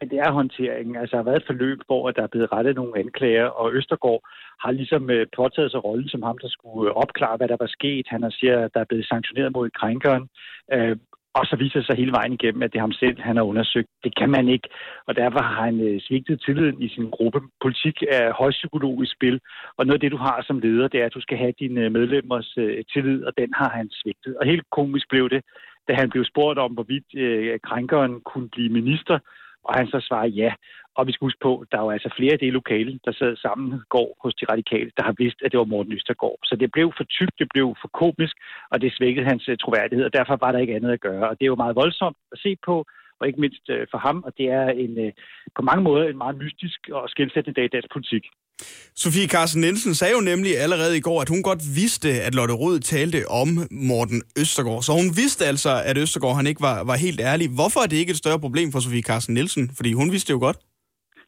I: Men det er håndteringen. Altså, der har været et forløb, hvor der er blevet rettet nogle anklager, og Østergaard har ligesom øh, påtaget sig rollen som ham, der skulle øh, opklare, hvad der var sket. Han har siger, at der er blevet sanktioneret mod krænkeren. Øh, og så viser det sig hele vejen igennem, at det er ham selv, han har undersøgt. Det kan man ikke, og derfor har han øh, svigtet tilliden i sin gruppe. Politik er højpsykologisk spil, og noget af det, du har som leder, det er, at du skal have dine øh, medlemmers øh, tillid, og den har han svigtet. Og helt komisk blev det, da han blev spurgt om, hvorvidt øh, krænkeren kunne blive minister, og han så svarer ja. Og vi skal huske på, der var altså flere af det lokale, der sad sammen går hos de radikale, der har vidst, at det var Morten Østergaard. Så det blev for tykt, det blev for komisk, og det svækkede hans øh, troværdighed, og derfor var der ikke andet at gøre. Og det er jo meget voldsomt at se på, og ikke mindst øh, for ham, og det er en, øh, på mange måder en meget mystisk og skældsættende dag i dansk politik.
E: Sofie Carsten Nielsen sagde jo nemlig allerede i går, at hun godt vidste, at Lotte Rød talte om Morten Østergaard. Så hun vidste altså, at Østergaard han ikke var, var helt ærlig. Hvorfor er det ikke et større problem for Sofie Carsten Nielsen? Fordi hun vidste det jo godt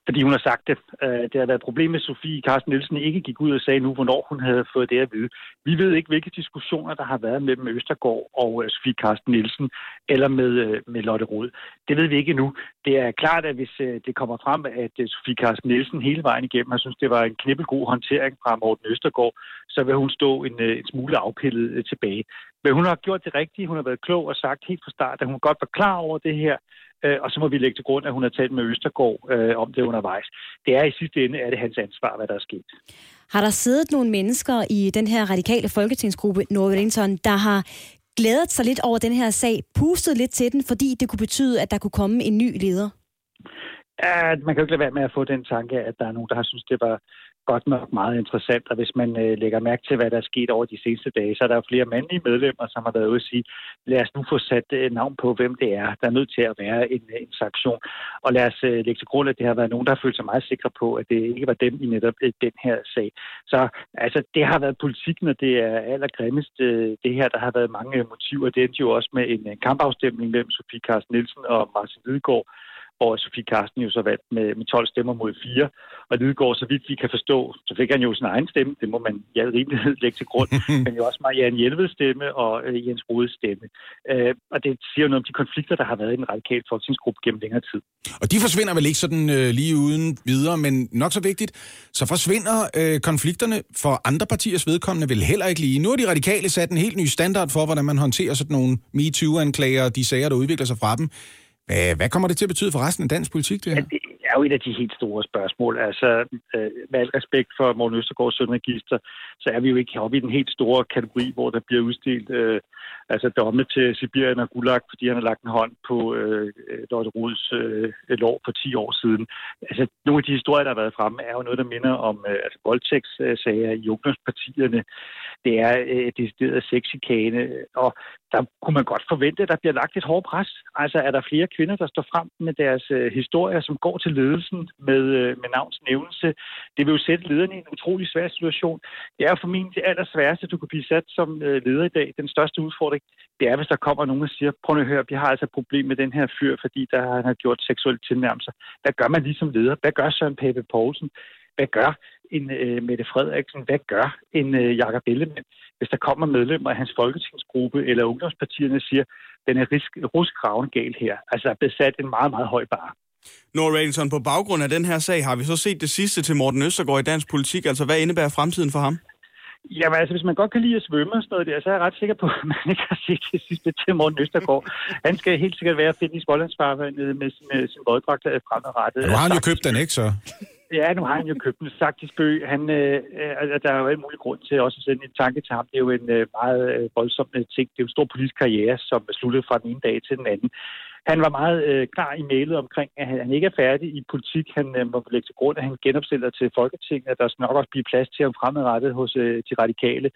I: fordi hun har sagt det. Øh, det har været et problem med Sofie Carsten Nielsen ikke gik ud og sagde nu, hvornår hun havde fået det at vide. Vi ved ikke, hvilke diskussioner, der har været mellem Østergaard og øh, Sofie Carsten Nielsen, eller med, øh, med Lotte Rod. Det ved vi ikke endnu. Det er klart, at hvis det kommer frem, at Sofie Carsten Nielsen hele vejen igennem har synes, det var en knippelgod håndtering fra Morten Østergaard, så vil hun stå en, en smule afpillet tilbage. Men hun har gjort det rigtige. Hun har været klog og sagt helt fra start, at hun godt var klar over det her. Øh, og så må vi lægge til grund, at hun har talt med Østergaard øh, om det undervejs. Det er i sidste ende, er det hans ansvar, hvad der er sket.
C: Har der siddet nogle mennesker i den her radikale folketingsgruppe, Norwellington, der har glædet sig lidt over den her sag, pustet lidt til den, fordi det kunne betyde, at der kunne komme en ny leder?
I: at man kan jo ikke lade være med at få den tanke, at der er nogen, der har synes, det var godt nok meget interessant. Og hvis man øh, lægger mærke til, hvad der er sket over de seneste dage, så er der jo flere mandlige medlemmer, som har været ude at sige, lad os nu få sat øh, navn på, hvem det er. Der er nødt til at være en, øh, en sanktion. Og lad os øh, lægge til grund, at det har været nogen, der har følt sig meget sikre på, at det ikke var dem i netop øh, den her sag. Så altså, det har været politik, når det er allergrimmest. Øh, det her, der har været mange motiver. Det endte jo også med en øh, kampafstemning mellem Sofie Carsten Nielsen og Martin Lidegaard, hvor Sofie Karsten jo så valgt med, med 12 stemmer mod 4. Og Lidegaard, så vidt vi kan forstå, så fik han jo sin egen stemme, det må man i al rimelighed <laughs> lægge til grund, <laughs> men jo også Marianne Hjelveds stemme og øh, Jens Rodes stemme. Øh, og det siger jo noget om de konflikter, der har været i den radikale folketingsgruppe gennem længere tid.
B: Og de forsvinder vel ikke sådan øh, lige uden videre, men nok så vigtigt, så forsvinder øh, konflikterne for andre partiers vedkommende vel heller ikke lige. Nu har de radikale sat en helt ny standard for, hvordan man håndterer sådan nogle MeToo-anklager og de sager, der udvikler sig fra dem. Hvad, hvad kommer det til at betyde for resten af dansk politik, det her?
I: Det er jo et af de helt store spørgsmål. Altså, øh, med al respekt for Morten Østergaards sønregister, så er vi jo ikke oppe i den helt store kategori, hvor der bliver udstilt øh, altså domme til Sibirien og Gulag, fordi han har lagt en hånd på øh, Dorte Ruds øh, lov for 10 år siden. Altså, nogle af de historier, der har været fremme, er jo noget, der minder om øh, altså, voldtægtssager i ungdomspartierne. Det er øh, decideret sexikane, og der kunne man godt forvente, at der bliver lagt et hårdt pres. Altså er der flere kvinder, der står frem med deres øh, historier, som går til ledelsen med, øh, med navns nævnelse. Det vil jo sætte lederne i en utrolig svær situation. Det er for formentlig det allersværeste, du kan blive sat som øh, leder i dag. Den største udfordring, det er, hvis der kommer nogen og siger, prøv nu at høre, vi har altså et problem med den her fyr, fordi der han har gjort seksuelle tilnærmelser. Hvad gør man ligesom leder? Hvad gør Søren Pape Poulsen? Hvad gør en øh, Mette Frederiksen? Hvad gør en øh, Jakob Ellemann? Hvis der kommer medlemmer af hans folketingsgruppe eller ungdomspartierne siger, den er risk, ruskravende galt her. Altså, der er blevet sat en meget, meget høj bar.
E: Nora Radington, på baggrund af den her sag, har vi så set det sidste til Morten Østergaard i dansk politik. Altså, hvad indebærer fremtiden for ham?
I: Jamen altså, hvis man godt kan lide at svømme og sådan noget der, så er jeg ret sikker på, <laughs> at man ikke har set det sidste til Morten Østergaard. Han skal helt sikkert være at finde i Smålandsfarvandet med sin, med sin våddragt fremadrettet.
B: Nu har han jo købt den, ikke så?
I: Ja, nu har han jo købt den. Sagt Bø, han, øh, øh, der er jo en mulig grund til også at sende en tanke til ham. Det er jo en øh, meget øh, voldsom øh, ting. Det er jo en stor politisk karriere, som sluttede fra den ene dag til den anden. Han var meget øh, klar i mailet omkring, at han, han ikke er færdig i politik. Han øh, må lægge til grund, at han genopstiller til Folketinget, at der skal nok også blive plads til ham fremadrettet hos øh, de radikale.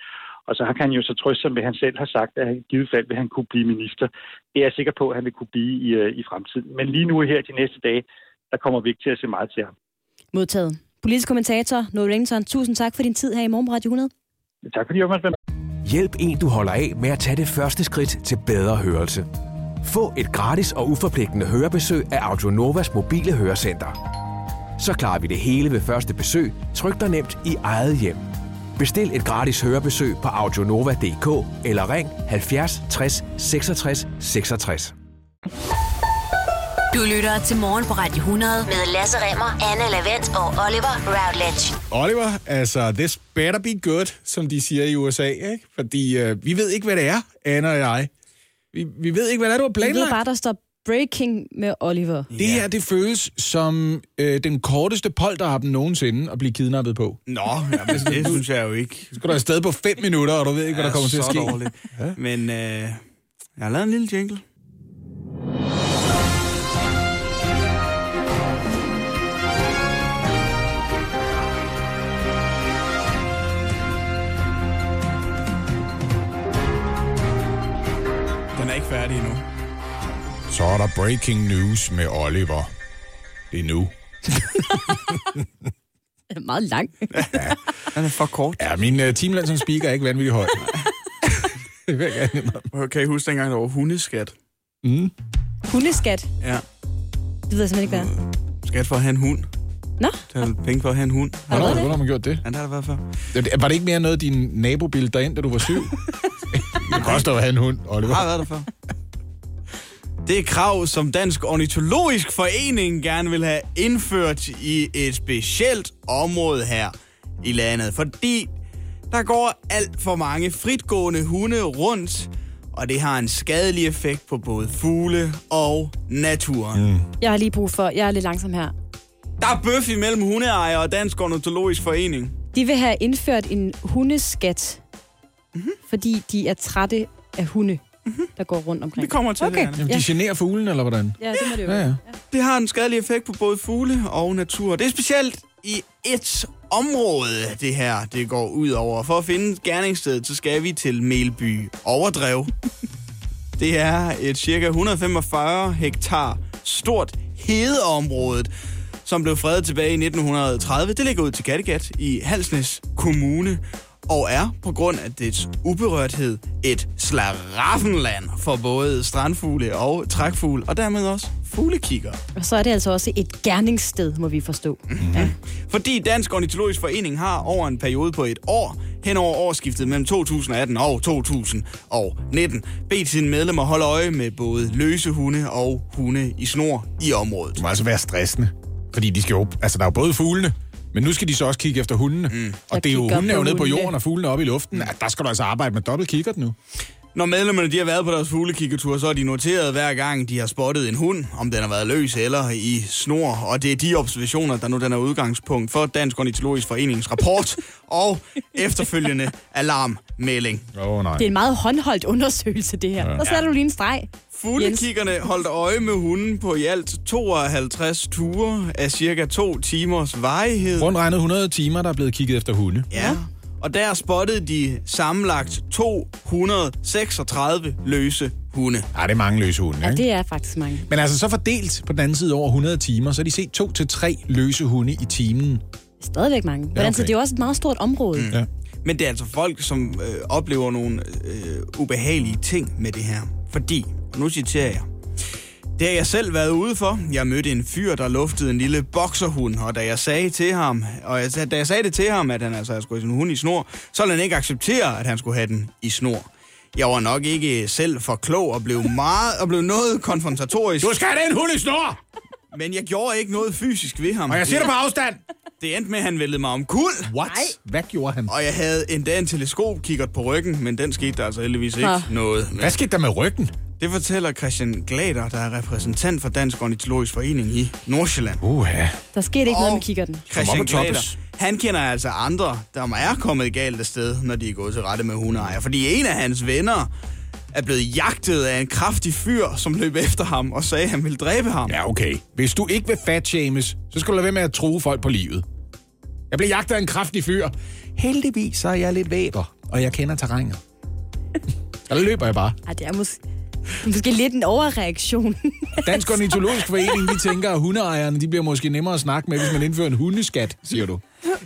I: Og så kan han jo så trøste sig med, at han selv har sagt, at han i givet fald vil han kunne blive minister. Det er jeg sikker på, at han vil kunne blive i, øh, i fremtiden. Men lige nu her de næste dage, der kommer vi ikke til at se meget til ham.
C: Modtaget. Politisk kommentator, Noel Rington, tusind tak for din tid her i Morgen på Radio 100.
I: Tak fordi jeg var med.
H: Hjælp en, du holder af med at tage det første skridt til bedre hørelse. Få et gratis og uforpligtende hørebesøg af Audionovas mobile hørecenter. Så klarer vi det hele ved første besøg, tryk dig nemt i eget hjem. Bestil et gratis hørebesøg på audionova.dk eller ring 70 60 66 66.
A: Du lytter til Morgen på Radio 100 med Lasse Remmer, Anne Lavendt og Oliver Routledge.
B: Oliver, altså, this better be good, som de siger i USA, ikke? Fordi øh, vi ved ikke, hvad det er, Anna og jeg. Vi, vi ved ikke, hvad det er, du har planlagt.
C: ved bare, der står breaking med Oliver.
B: Det her, det føles som øh, den korteste polterappen nogensinde at blive kidnappet på.
E: Nå, jamen, det <laughs> synes jeg jo ikke.
B: Så går du afsted på 5 minutter, og du ved ikke, hvad der kommer til at
E: så
B: ske.
E: Dårligt. Men øh, jeg har lavet en lille jingle. Færdig endnu.
B: Så er der breaking news med Oliver. Det er nu.
C: Det <laughs> er meget lang.
E: Den er for kort.
B: Ja, min uh, teamland som speaker er ikke vanvittigt høj. <laughs> det vil jeg gerne.
E: Kan I huske dengang, der var hundeskat?
B: Mm.
C: Hundeskat.
E: Ja.
C: Det ved jeg simpelthen ikke, hvad er.
E: Skat for at have en hund.
C: Nå,
E: Tag penge for at have en hund.
B: Hvornår har man gjort det?
E: Ja, det har der været før.
B: Var det ikke mere noget, din nabo bildte dig ind, da du var syv? <laughs> det koster at have en hund,
E: Jeg har
B: Oliver.
E: været der før. Det er krav, som Dansk Ornitologisk Forening gerne vil have indført i et specielt område her i landet. Fordi der går alt for mange fritgående hunde rundt, og det har en skadelig effekt på både fugle og naturen. Mm.
C: jeg har lige brug for... Jeg er lidt langsom her.
E: Der er bøf imellem hundeejere og Dansk Ornitologisk Forening.
C: De vil have indført en hundeskat, mm-hmm. fordi de er trætte af hunde, mm-hmm. der går rundt omkring.
E: Vi kommer til
C: Okay.
E: det.
B: Jamen, de generer fuglen, eller hvordan?
C: Ja, det må det jo
B: Ja,
C: være.
B: ja.
E: Det har en skadelig effekt på både fugle og natur. Det er specielt i et område, det her det går ud over. For at finde gerningsstedet, så skal vi til Melby Overdrev. <laughs> Det er et cirka 145 hektar stort hedeområde, som blev fredet tilbage i 1930. Det ligger ud til Kattegat i Halsnæs Kommune og er på grund af dets uberørthed et slaraffenland for både strandfugle og trækfugle, og dermed også fuglekigger.
C: Og så er det altså også et gerningssted, må vi forstå.
E: Mhm.
C: Ja.
E: Fordi Dansk Ornitologisk Forening har over en periode på et år, hen over årsskiftet mellem 2018 og 2019, bedt sine medlemmer holde øje med både løse hunde og hunde i snor i området.
B: Det må altså være stressende. Fordi de skal jo, altså, der er jo både fuglene, men nu skal de så også kigge efter hundene. Mm.
C: Der
B: Og det er jo hundene er nede på jorden, og fuglene oppe i luften. Ja, der skal du altså arbejde med dobbelt kikkert nu.
E: Når medlemmerne de har været på deres fuglekikkertur, så har de noteret hver gang, de har spottet en hund, om den har været løs eller i snor. Og det er de observationer, der nu den er udgangspunkt for Dansk Ornitologisk Forenings rapport <laughs> og efterfølgende alarmmelding.
B: Åh, oh, nej.
C: Det er en meget håndholdt undersøgelse, det her. Og så er du lige en streg.
E: Fuglekiggerne holdt øje med hunden på i alt 52 ture af cirka to timers varighed.
B: Rundt regnet 100 timer, der er blevet kigget efter hunde.
E: Ja. Og der spottede de sammenlagt 236 løse hunde.
B: Ja, det er mange løse hunde,
C: Ja,
B: ikke?
C: det er faktisk mange.
B: Men altså så fordelt på den anden side over 100 timer, så har de set to til tre løse hunde i timen.
C: Det stadigvæk mange. Men
B: okay.
C: altså, det er jo også et meget stort område. Mm.
B: Ja.
E: Men det er altså folk, som øh, oplever nogle øh, ubehagelige ting med det her. Fordi, og nu citerer jeg, det har jeg selv været ude for. Jeg mødte en fyr, der luftede en lille bokserhund, og da jeg sagde til ham, og jeg, da jeg sagde det til ham, at han altså skulle have sin hund i snor, så ville han ikke acceptere, at han skulle have den i snor. Jeg var nok ikke selv for klog og blev meget og blev noget konfrontatorisk,
B: Du skal have den hund i snor!
E: men jeg gjorde ikke noget fysisk ved ham.
B: Og jeg siger det på afstand!
E: Det endte med, at han væltede mig om kul.
B: What? Hvad gjorde han?
E: Og jeg havde endda en teleskopkikkert på ryggen, men den skete der altså heldigvis ikke
C: Nå.
E: noget med.
B: Hvad skete der med ryggen?
E: Det fortæller Christian Glader, der er repræsentant for Dansk Ornitologisk Forening i Nordsjælland.
B: Uha.
C: Der skete ikke noget
E: Og-
C: med kikkerten.
E: Christian Glader, han kender altså andre, der er kommet galt af sted, når de er gået til rette med hundeejer. Fordi en af hans venner er blevet jagtet af en kraftig fyr, som løb efter ham og sagde, at han ville dræbe ham.
B: Ja, okay. Hvis du ikke vil fat shames, så skal du lade være med at true folk på livet. Jeg blev jagtet af en kraftig fyr. Heldigvis så er jeg lidt væber, og jeg kender terrænet. <laughs> Der løber jeg bare.
C: Ej, det er måske, <laughs> måske lidt en overreaktion.
B: Dansk Ornitologisk Forening, de tænker, at hundeejerne de bliver måske nemmere at snakke med, hvis man indfører en hundeskat, siger du.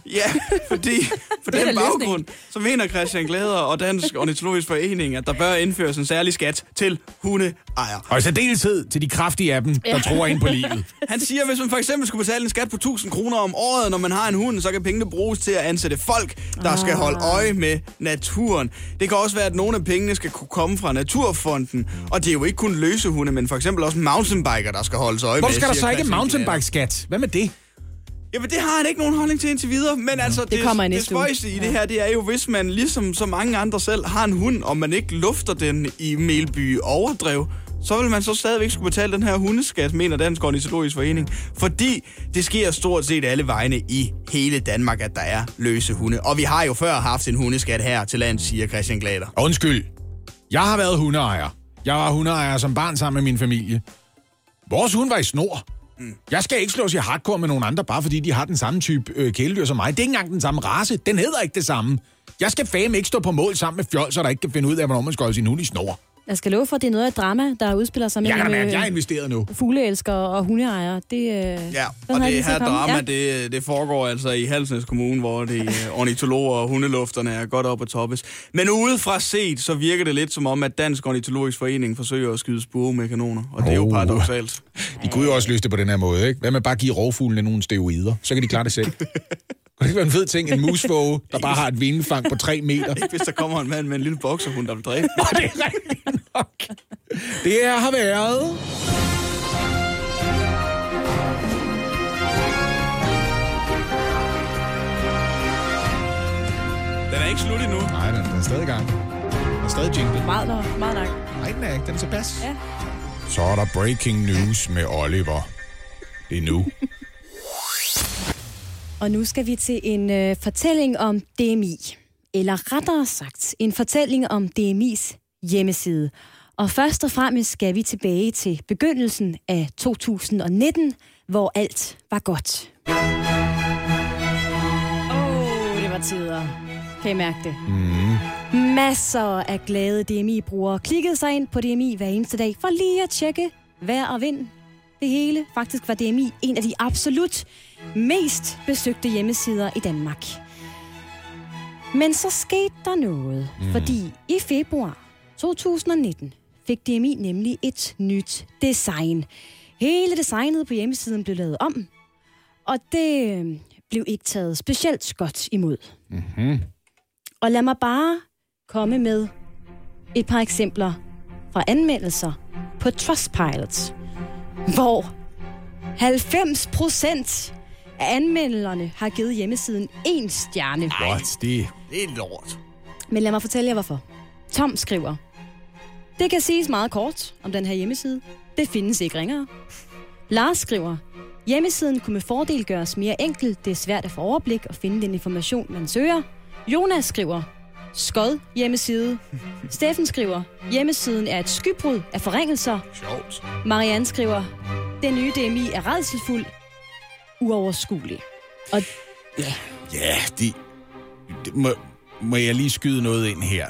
E: Ja, fordi på
C: er
E: den baggrund, så mener Christian Glader og Dansk Ornitologisk Forening, at der bør indføres en særlig skat til hundeejere.
B: Og i særdeleshed til de kraftige af dem, der tror ind på livet.
E: Han siger, at hvis man for eksempel skulle betale en skat på 1000 kroner om året, når man har en hund, så kan pengene bruges til at ansætte folk, der skal holde øje med naturen. Det kan også være, at nogle af pengene skal kunne komme fra Naturfonden. Og det er jo ikke kun løse hunde, men for eksempel også mountainbiker, der skal holdes øje
B: Hvorfor
E: med.
B: skal der så ikke mountainbike-skat? Hvad med det?
E: Jamen, det har han ikke nogen holdning til indtil videre. Men altså, det,
C: kommer i
E: det
C: næste uge.
E: spøjse i det her, det er jo, hvis man ligesom så mange andre selv har en hund, og man ikke lufter den i Melby overdrev, så vil man så stadigvæk skulle betale den her hundeskat, mener Dansk Ornitologisk Forening. Fordi det sker stort set alle vegne i hele Danmark, at der er løse hunde. Og vi har jo før haft en hundeskat her til land, siger Christian Glader.
B: Undskyld. Jeg har været hundeejer. Jeg var hundeejer som barn sammen med min familie. Vores hund var i snor. Mm. Jeg skal ikke slås i hardcore med nogle andre, bare fordi de har den samme type øh, kæledyr som mig. Det er ikke engang den samme race. Den hedder ikke det samme. Jeg skal fame ikke stå på mål sammen med fjolser, der ikke kan finde ud af, hvornår man skal holde sin hund i snor.
C: Jeg skal love for, at det er noget af et drama, der udspiller sig
B: Jeg kan
C: mellem
B: mærke, at jeg er
C: øh,
B: investeret nu.
C: fugleelskere og hundeejere. Det, øh,
E: Ja, og det her drama,
C: Ja.
E: det, det foregår altså i Halsnæs Kommune, hvor de <laughs> øh, ornitologer og hundelufterne er godt op at toppes. Men udefra set, så virker det lidt som om, at Dansk Ornitologisk Forening forsøger at skyde spure med kanoner. Og det er jo
B: Oh.
E: paradoxalt. <laughs>
B: De kunne jo også løse det på den her måde, ikke? Hvad med bare at give rovfuglene nogle steroider? Så kan de klare det selv. Kunne det ikke være en fed ting? En musvåge, der bare har et vindfang på 3 meter.
E: Ikke hvis der kommer en mand med en lille bokserhund, der vil dræbe.
B: Og det er rigtigt nok. Det her har været...
E: Den er ikke slut endnu.
B: Nej, den er stadig i gang. Den er stadig jingle.
C: Meget, nok, meget nok.
B: Nej, den er ikke. Den er tilpas.
C: Ja.
B: Så er der breaking news med Oliver. Det er nu.
C: Og nu skal vi til en øh, fortælling om DMI. Eller rettere sagt, en fortælling om DMI's hjemmeside. Og først og fremmest skal vi tilbage til begyndelsen af 2019, hvor alt var godt. Åh, oh, det var tider. Kan I mærke det? Mm. Masser af glade DMI-brugere klikkede sig ind på DMI hver eneste dag for lige at tjekke vejr og vind. Det hele. Faktisk var DMI en af de absolut mest besøgte hjemmesider i Danmark. Men så skete der noget, mm. fordi i februar 2019 fik DMI nemlig et nyt design. Hele designet på hjemmesiden blev lavet om, og det øh, blev ikke taget specielt godt imod. Mm-hmm. Og lad mig bare komme med et par eksempler fra anmeldelser på Trustpilot, hvor 90 procent af anmelderne har givet hjemmesiden en stjerne.
B: What? Det...
E: Det er lort.
C: Men lad mig fortælle jer hvorfor. Tom skriver, det kan siges meget kort om den her hjemmeside. Det findes ikke ringere. Lars skriver, hjemmesiden kunne med fordel gøres mere enkel. Det er svært at få overblik og finde den information, man søger. Jonas skriver, skod hjemmeside. Steffen skriver, hjemmesiden er et skybrud af forringelser.
B: Sjovt.
C: Marianne skriver, den nye DMI er redselsfuld, uoverskuelig. Og
B: Ja, de, de, må, må jeg lige skyde noget ind her?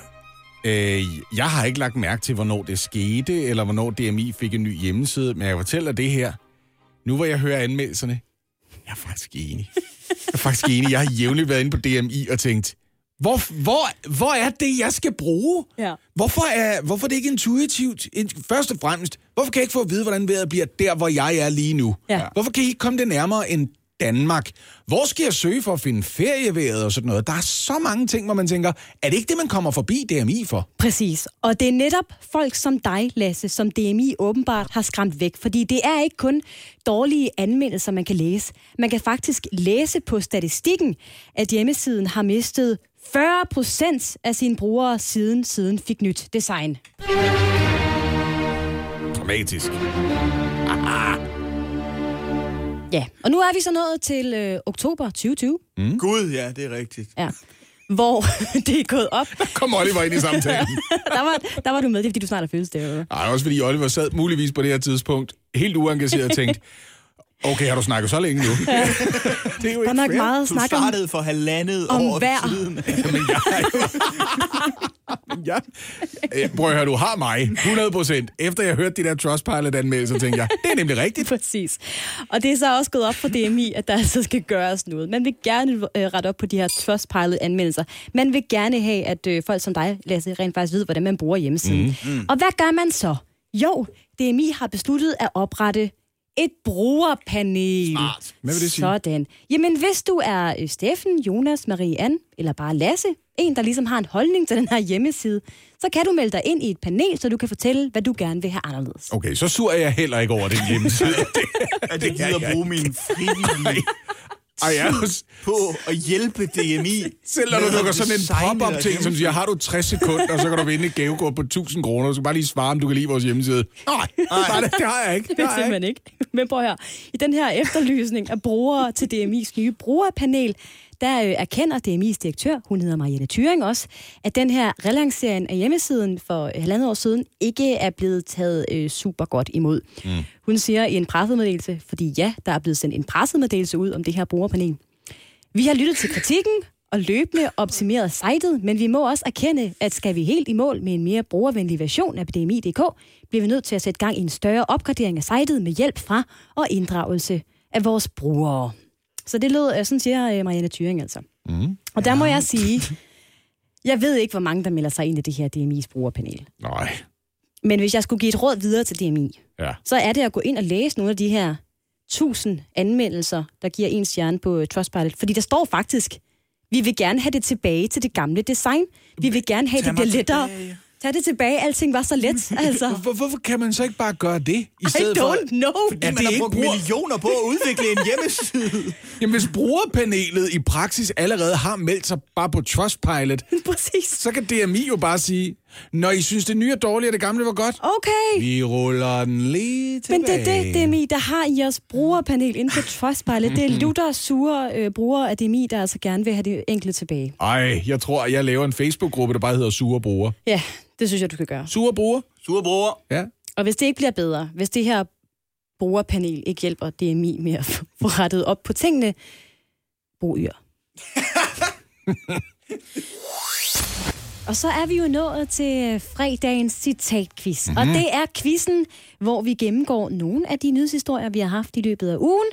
B: Øh, jeg har ikke lagt mærke til, hvornår det skete, eller hvornår DMI fik en ny hjemmeside, men jeg fortæller det her. Nu hvor jeg hører anmeldelserne, jeg er faktisk enig. Jeg er faktisk enig. Jeg har jævnligt været inde på DMI og tænkt, hvor, hvor, hvor er det, jeg skal bruge?
C: Ja.
B: Hvorfor er, hvorfor er det ikke intuitivt? In- Først og fremmest, hvorfor kan jeg ikke få at vide, hvordan vejret bliver der, hvor jeg er lige nu?
C: Ja.
B: Hvorfor kan I ikke komme det nærmere end Danmark? Hvor skal jeg søge for at finde ferieværet og sådan noget? Der er så mange ting, hvor man tænker, er det ikke det, man kommer forbi DMI for?
C: Præcis. Og det er netop folk som dig, Lasse, som DMI åbenbart har skræmt væk. Fordi det er ikke kun dårlige anmeldelser, man kan læse. Man kan faktisk læse på statistikken, at hjemmesiden har mistet 40 procent af sine brugere siden siden fik nyt design.
B: Dramatisk.
C: Ja, og nu er vi så nået til øh, oktober 2020,
E: Mm. Gud, ja, det er rigtigt.
C: ja, hvor <laughs> det er gået op.
B: Kom Oliver ind i samtalen. <laughs>
C: Der var, der var du med, det er fordi, du snart har fødselsdag.
B: Nej, også fordi Oliver sad muligvis på det her tidspunkt helt uengageret og tænkte, okay, har du snakket så længe nu? <laughs> det er jo
C: er nok
B: fair.
C: meget
E: Du
C: snak om,
E: startede for halvandet
C: om
E: år
C: vejr.
E: siden. <laughs>
B: Men jeg, ja. Øh, Prøv at høre, du har mig 100 procent. Efter jeg hørte de der Trustpilot-anmeldelser, tænkte jeg, det er nemlig rigtigt. <laughs>
C: Præcis. Og det er så også gået op for DMI, at der altså skal gøres noget. Man vil gerne øh, rette op på de her Trustpilot-anmeldelser. Man vil gerne have, at øh, folk som dig, Lasse, rent faktisk ved, hvordan man bruger hjemmesiden. Mm. Mm. Og hvad gør man så? Jo, DMI har besluttet at oprette et brugerpanel.
B: Smart. Hvad vil det sige?
C: Sådan. Jamen, hvis du er øh, Steffen, Jonas, Marie-Anne eller bare Lasse, en, der ligesom har en holdning til den her hjemmeside, så kan du melde dig ind i et panel, så du kan fortælle, hvad du gerne vil have anderledes.
B: Okay, så sur er jeg heller ikke over den hjemmeside.
E: At <laughs> det gider bruge min frivillige <laughs>
B: Ej, jeg er
E: på at hjælpe DMI. <laughs>
B: Selv når du lukker sådan en pop-up ting, som siger, har du 60 sekunder, og så kan du vinde et gavekort på 1000 kroner. Du skal bare lige svare, om du kan lide vores hjemmeside. Nej, <laughs> nej, det, det har jeg ikke.
C: Det
B: Det har jeg ikke.
C: simpelthen ikke. Men prøv høre. I den her efterlysning af brugere til DMI's nye brugerpanel, der øh, erkender DMI's direktør, hun hedder Marianne Thyring også, at den her relancering af hjemmesiden for øh, halvandet år siden ikke er blevet taget øh, super godt imod. Mm. Hun siger i en pressemeddelelse, fordi ja, der er blevet sendt en pressemeddelelse ud om det her brugerpanel. Vi har lyttet til kritikken og løbende optimeret sitet, men vi må også erkende, at skal vi helt i mål med en mere brugervenlig version af BDMI.dk, bliver vi nødt til at sætte gang i en større opgradering af sitet med hjælp fra og inddragelse af vores brugere. Så det lød, øh, sådan siger øh, Marianne Thyring altså. Mm. Og der må jeg sige, jeg ved ikke, hvor mange der melder sig ind i det her DMI's brugerpanel.
B: Nej,
C: Men hvis jeg skulle give et råd videre til DMI,
B: ja.
C: så er det at gå ind og læse nogle af de her tusind anmeldelser, der giver en stjerne på øh, Trustpilot. Fordi der står faktisk, vi vil gerne have det tilbage til det gamle design. Vi vil gerne have,
E: Tag
C: det bliver lettere.
E: tilbage.
C: Tag det tilbage, alting var så let. Altså,
B: Hvor, hvorfor kan man så ikke bare gøre det, i
C: I
B: stedet for...
C: don't know.
E: Fordi
B: Er
E: man
B: det
E: har brugt
B: bruger-
E: millioner på at udvikle en hjemmeside. <laughs>
B: Jamen, hvis brugerpanelet i praksis allerede har meldt sig bare på Trustpilot, <laughs>
C: Præcis.
B: så kan DMI jo bare sige, når I synes, det nye er dårligt, og det gamle var godt,
C: Okay.
B: vi ruller den lige tilbage.
C: Men det er det, DMI, der har i jeres brugerpanel inde på Trustpilot. Det er lutter sure øh, brugere af DMI, der altså gerne vil have det enkelte tilbage.
B: Ej, jeg tror, jeg laver en Facebook-gruppe, der bare hedder Sure Bruger.
C: Ja, det synes jeg, du kan gøre.
B: Sure Bruger?
E: Sure bruger.
B: Ja.
C: Og hvis det ikke bliver bedre, hvis det her brugerpanel ikke hjælper DMI med at få få rettet op på tingene, brug yr. <laughs> Og så er vi jo nået til fredagens citatquiz. Mm-hmm. Og det er quizzen, hvor vi gennemgår nogle af de nyhedshistorier, vi har haft i løbet af ugen.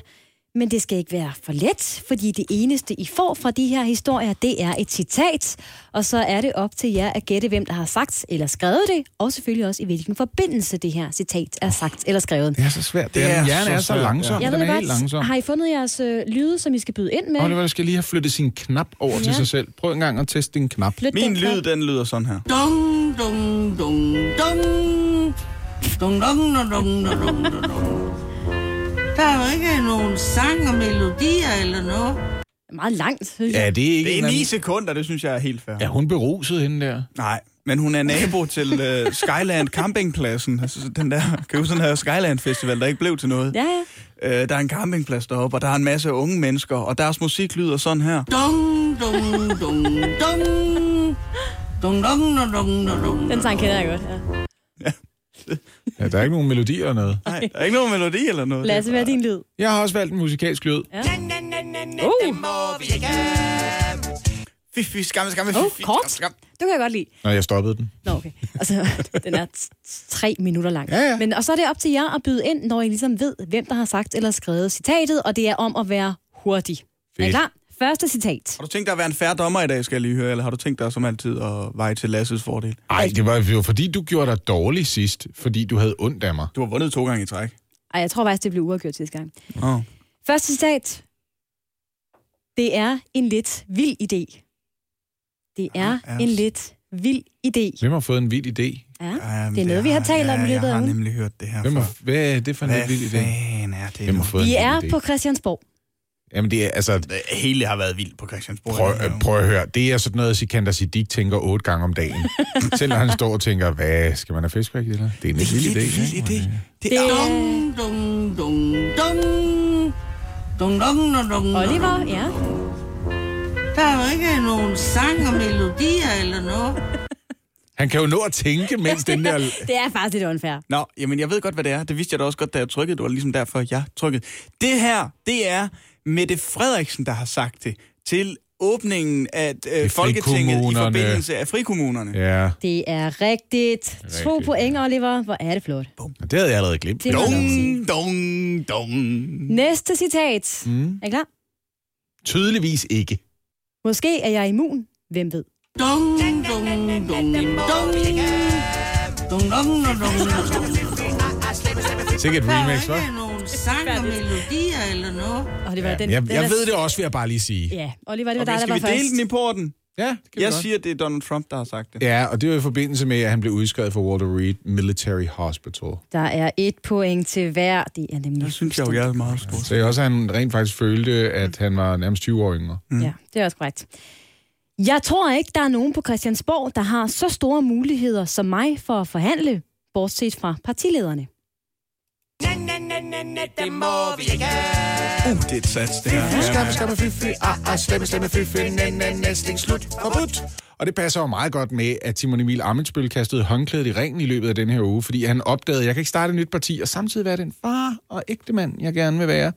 C: Men det skal ikke være for let, fordi det eneste, I får fra de her historier, det er et citat. Og så er det op til jer at gætte, hvem der har sagt eller skrevet det, og selvfølgelig også i hvilken forbindelse det her citat er sagt eller skrevet.
B: Det er så svært. Det
E: Det
B: er,
E: er
B: min hjerne
E: så
B: er så
E: svært,
B: langsom.
C: Jeg
B: Den
C: ved
B: er helt
C: godt,
B: langsom.
C: har I fundet jeres øh, lyde, som I skal byde ind med?
B: Oliver skal lige have flyttet sin knap over ja. til
C: Ja.
B: sig selv. Prøv en gang at teste din knap.
C: Flyt
E: Min
C: den knap.
E: lyd, den lyder sådan her.
F: Dong, dong, dong. Dong, dong, dong, dong, dong, dong, dong. Der er jo ikke nogen sang og melodier eller noget.
C: Meget langt, synes jeg.
B: Ja, det er ikke
E: Det
B: en
E: er
B: eller
E: 9
B: anden-
E: sekunder, det synes jeg er helt fair.
B: Er hun beruset hende der?
E: Nej, men hun er nabo til uh, Skyland Campingpladsen. Altså, den der, kan du sådan her Skyland Festival, der ikke blev til noget.
C: Ja, ja.
E: Uh, der er en campingplads deroppe, og der er en masse unge mennesker, og deres musik lyder sådan her.
F: Dong, dong, dong, dong. Dong, dong, dong, dong, dong, dong.
C: Den sang kender jeg godt. Ja. <laughs>
B: Ja, der er ikke nogen melodi eller noget.
E: Nej, der er ikke nogen melodi eller noget.
C: Lasse, hvad er din lyd?
B: Jeg har også valgt en musikalsk lyd.
C: Ja. Uh,
E: Fy, fy, skam, skam, fy,
C: oh,
E: fy,
C: kort.
E: skam.
C: Det kan jeg godt lide.
B: Når jeg stoppede den.
C: Nå, okay. Altså, <laughs> den er tre minutter lang.
B: Ja, ja.
C: Men, og så er det op til jer at byde ind, når I ligesom ved, hvem der har sagt eller skrevet citatet, og det er om at være hurtig. Er I
B: Fedt.
C: klar? Første citat.
E: Har du tænkt dig at være en færre dommer i dag, skal jeg lige høre, eller har du tænkt dig som altid at veje til Lasses fordel?
B: Ej, det var jo fordi, du gjorde dig dårlig sidst, fordi du havde ondt af mig.
E: Du har vundet to gange i træk.
C: Ej, jeg tror faktisk, det blev uafgjort sidste gang.
E: Oh.
C: Første citat. Det er en lidt vild idé. Det er
E: Ja,
C: en lidt vild idé.
B: Hvem har fået en vild idé?
C: Ja,
E: Jamen,
C: det er noget, vi har talt om i løbet
E: Jeg
C: af
E: har
C: ugen.
E: nemlig hørt det her
B: Hvem
E: før.
B: har, hvad er det for en vild idé?
E: fanden er det
B: Hvem har fået
C: Vi
B: en
C: er
B: idé?
C: på Christiansborg.
B: Jamen, det er, altså,
E: Det hele har været vildt på Christiansborg.
B: prøv, øh, prøv at høre. Det er sådan noget, Sikander Siddiq tænker otte gange om dagen. <laughs> Selv når han står og tænker, hvad, skal man have fiskvæk eller? Det er en
E: Det er
B: vild idé.
E: vild
B: ikke?
E: idé. Det er...
F: Dong, dong, dong, dong. Dong, dong, dong, dong,
C: Oliver, ja.
F: Der er jo ikke nogen sang og melodier eller noget. <laughs>
B: Han kan jo nå at tænke, mens den der... <laughs>
C: Det er faktisk lidt unfair.
E: Nå, jamen jeg ved godt, hvad det er. Det vidste jeg da også godt, da jeg trykkede. Det var ligesom derfor, jeg trykkede. Det her, det er Mette Frederiksen, der har sagt det til åbningen af øh, Folketinget i forbindelse af frikommunerne.
B: Ja,
C: Det er rigtigt. To
B: Rigtigt.
C: point, Oliver. Hvor er det flot.
B: det havde jeg allerede glemt.
C: Det.
E: Dong, dong, dong.
C: Næste citat.
B: Mm.
C: Er I klar?
B: Tydeligvis ikke.
C: Måske er jeg immun. Hvem ved?
F: Dong, dong, dong, dong. Dong, dong, dong, dong, dong.
B: Sikkert
F: er
B: remix, hva'?
F: Sang og melodier eller noget.
C: Oliver, den,
B: Jeg,
C: den
B: jeg
C: er-
B: ved det også, vil jeg bare lige sige.
C: Ja, Oliver, det var
E: Okay,
C: dig, der
E: skal
C: var
E: vi
C: først.
E: dele den i porten?
B: Ja, det kan vi
E: Jeg
B: godt.
E: siger, det er Donald Trump, der har sagt det.
B: Ja, og det var i forbindelse med, at han blev udskrevet for Walter Reed Military Hospital.
C: Der er et point til hver. Det er nemlig
E: Jeg synes jeg jo, jeg er meget stor.
B: Så jeg også, at han rent faktisk følte, at han var nærmest 20 år yngre.
C: Mm. Ja, det er også korrekt. Jeg tror ikke, der er nogen på Christiansborg, der har så store muligheder som mig for at forhandle, bortset fra partilederne.
E: Uh, det er et sats, det her.
B: Skamme, skamme, fy, ah, ah, stemme, stemme, fy, fy, næ, næ, næsting, slut, forbudt. Og det passer jo meget godt med, at Simon Emil Amitsbøl kastede håndklædet i ringen i løbet af den her uge, fordi han opdagede, at jeg kan ikke starte et nyt parti, og samtidig være den far og ægte mand, jeg gerne vil være.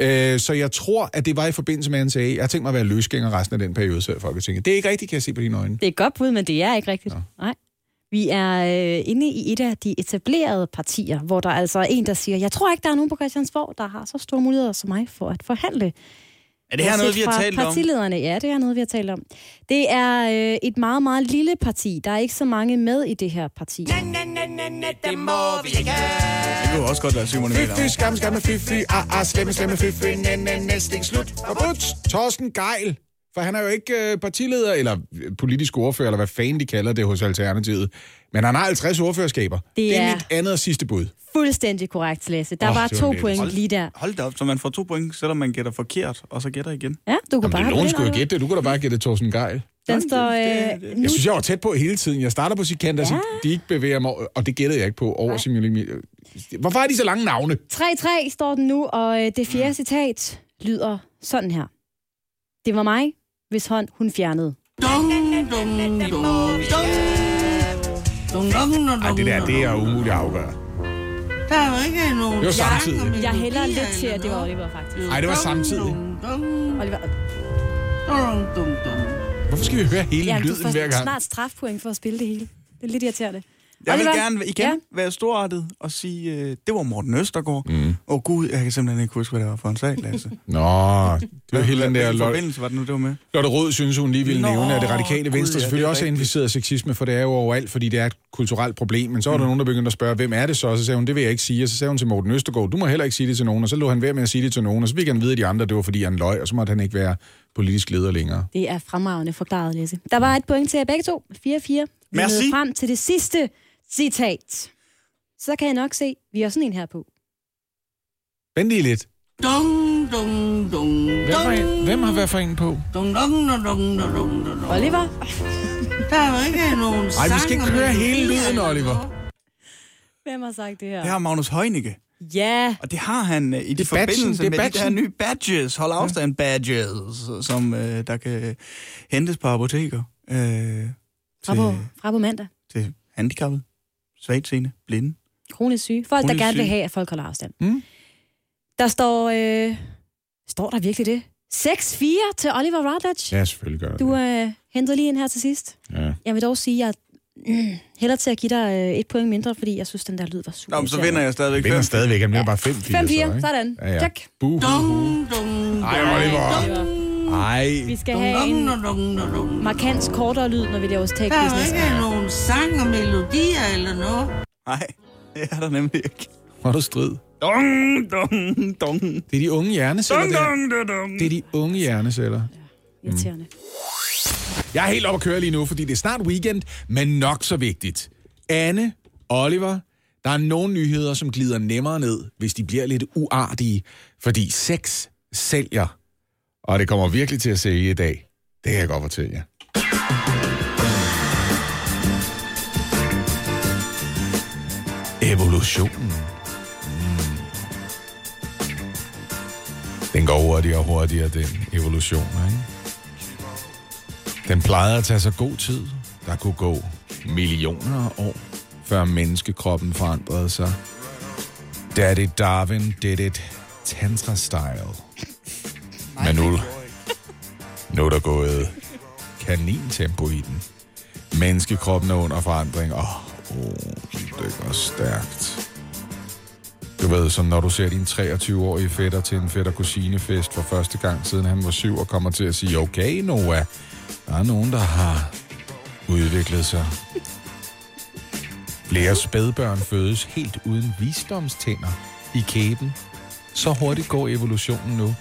B: Øh, så jeg tror, at det var i forbindelse med, at han sagde, jeg har tænkt mig at være løsgænger resten af den periode, så Folketinget. Det er ikke rigtigt, kan jeg se på dine øjne.
C: Det er godt bud, men det er ikke rigtigt. Ja. Nej. Vi er øh, inde i et af de etablerede partier, hvor der altså er en, der siger, jeg tror ikke, der er nogen på Christiansborg, der har så store muligheder som mig for at forhandle.
E: Er det her noget, vi har talt om?
C: partilederne, ja, det er noget, vi har talt om. Det er øh, et meget, meget lille parti. Der er ikke så mange med i det her parti.
E: Det kunne jo også godt være Simon Emil.
B: Fy, skamme, skamme, fy, ah, ah, slemme, slemme, fy, næ, næ, næsting, slut, forbudt. Torsten Geil. For han er jo ikke øh, partileder, eller øh, politisk ordfører, eller hvad fanden de kalder det hos Alternativet. Men han har 50 ordførerskaber. Det, det er
C: er-
B: mit andet og sidste bud.
C: Fuldstændig korrekt, Lasse. Der oh, var to point lige der.
E: Hold da op, så man får to point, selvom man gætter forkert, og så gætter igen.
C: Ja, du kunne
B: Jamen,
C: bare
B: nogen skulle jo gætte det. Du kunne da bare gætte Torsten Geil.
C: Den står... Øh,
B: Jeg
C: nu,
B: synes, jeg var tæt på hele tiden. Jeg starter på sekant, ja. så de ikke bevæger mig, og det gættede jeg ikke på over Emil. Hvorfor er de så lange navne?
C: 3-3 står den nu, og øh, det fjerde citat lyder sådan her. Det var mig, hvis hånd hun fjernede.
F: Dong, dong, dong, dong. Dong, dong, dong,
B: Ej, det der, det er umuligt at afgøre.
F: Der er jo ikke nogen...
B: Det var samtidig.
C: Jeg hælder lidt til, at det var Oliver, faktisk.
B: Ej, det var samtidig.
C: Oliver,
F: dong.
B: Hvorfor skal vi høre hele
C: ja, du
B: lyden
C: får
B: hver gang?
C: snart strafpoint for at spille det hele. Det er lidt irriterende.
E: Jeg vil gerne igen
C: Ja.
E: være storartet og sige, øh, det var Morten Østergaard. Åh mm. oh, gud, jeg kan simpelthen ikke huske, hvad det var for en sag, Lasse. <laughs>
B: Nå, det var hele den der...
E: Hvilken
B: Lotte,
E: forbindelse var det nu, det var med?
B: Lotte Rød synes, hun lige ville
E: Nå,
B: nævne, at det radikale
E: gud,
B: venstre
E: ja,
B: selvfølgelig
E: det er
B: også er
E: rigtigt.
B: inficeret af sexisme, for det er jo overalt, fordi det er et kulturelt problem. Men så var der nogen, der begyndte at spørge, hvem er det så? Og så sagde hun, det vil jeg ikke sige. Og så sagde hun til Morten Østergaard, du må heller ikke sige det til nogen. Og så lå han ved med at sige det til nogen. Og så fik han vide at de andre, det var fordi han løg, og så måtte han ikke være politisk leder længere.
C: Det er fremragende forklaret, Lasse. Der var et point til jer begge to. 4-4. Vi
E: Merci.
C: frem til det sidste citat. Så kan jeg nok se, vi har sådan en her på.
B: Vent lige lidt.
F: Dong, dong, dong,
B: Hvem har, hvem har været for en på?
F: dong, dong, dong, dong, dong, dong, dong.
C: Oliver?
F: Der er jo ikke nogen
B: Ej, vi skal ikke
F: sang
B: høre hele lyden, Oliver.
C: Hvem har sagt det her?
E: Det har Magnus Heunicke.
C: Ja,
E: Og det har han øh, i det
B: badgen,
E: forbindelse
B: det er
E: med de der
B: badgen.
E: nye badges, hold afstand badges, som øh, der kan hentes på apoteker. Øh,
C: fra på, fra på mandag.
E: til handicappede, svagtseende, blinde.
C: Kronisk syge. Folk, der
E: Kronisk
C: gerne vil
E: syge.
C: have, at folk holder afstand.
B: Mm.
C: Der står... Øh, står der virkelig det? 6-4 til Oliver Routledge.
B: Ja, selvfølgelig gør det.
C: Du øh, henter lige ind her til sidst.
B: Ja.
C: Jeg vil dog sige, at jeg mm, hellere til at give dig øh, et point mindre, fordi jeg synes, den der lyd var super
E: Nå, men så vinder jeg stadigvæk
B: Vinder
E: fem.
B: stadigvæk, han bliver bare 5-4.
C: 5-4,
B: så,
C: sådan.
B: Ja, ja.
C: Check.
B: Buh.
F: Dong, dong,
B: Ej, Oliver.
F: dong.
B: Ej.
C: Vi skal
F: Dong,
C: have en
F: dong, dong, dong, dong.
C: markant kortere lyd, når vi laver
F: Der er jo ikke nogen sang og melodier eller noget.
E: Nej, det er der nemlig ikke.
B: Var du strid?
E: Dong, dong, dong.
B: Det er de unge hjerneceller,
E: Dong,
B: der.
E: dong, dong, dong.
B: Det er de unge hjerneceller.
C: Irriterende.
B: Jeg er helt oppe at køre lige nu, fordi det er snart weekend, men nok så vigtigt. Anne, Oliver, der er nogle nyheder, som glider nemmere ned, hvis de bliver lidt uartige, fordi sex sælger. Og det kommer virkelig til at sælge i dag. Det kan jeg godt fortælle jer. Evolutionen. Mm. Den går hurtigere og hurtigere, den evolution, ikke? Den plejede at tage så god tid. Der kunne gå millioner af år, før menneskekroppen forandrede sig. Daddy Darwin did it tantra-style. Men nu, nu er der gået kanintempo i den. Menneskekroppen er under forandring. Åh, oh, oh, det går stærkt. Du ved, som når du ser din 23-årige fætter til en fætter kusinefest for første gang, siden han var syv, og kommer til at sige, okay, Noah, der er nogen, der har udviklet sig. Flere spædbørn fødes helt uden visdomstænder i kæben. Så hurtigt går evolutionen nu.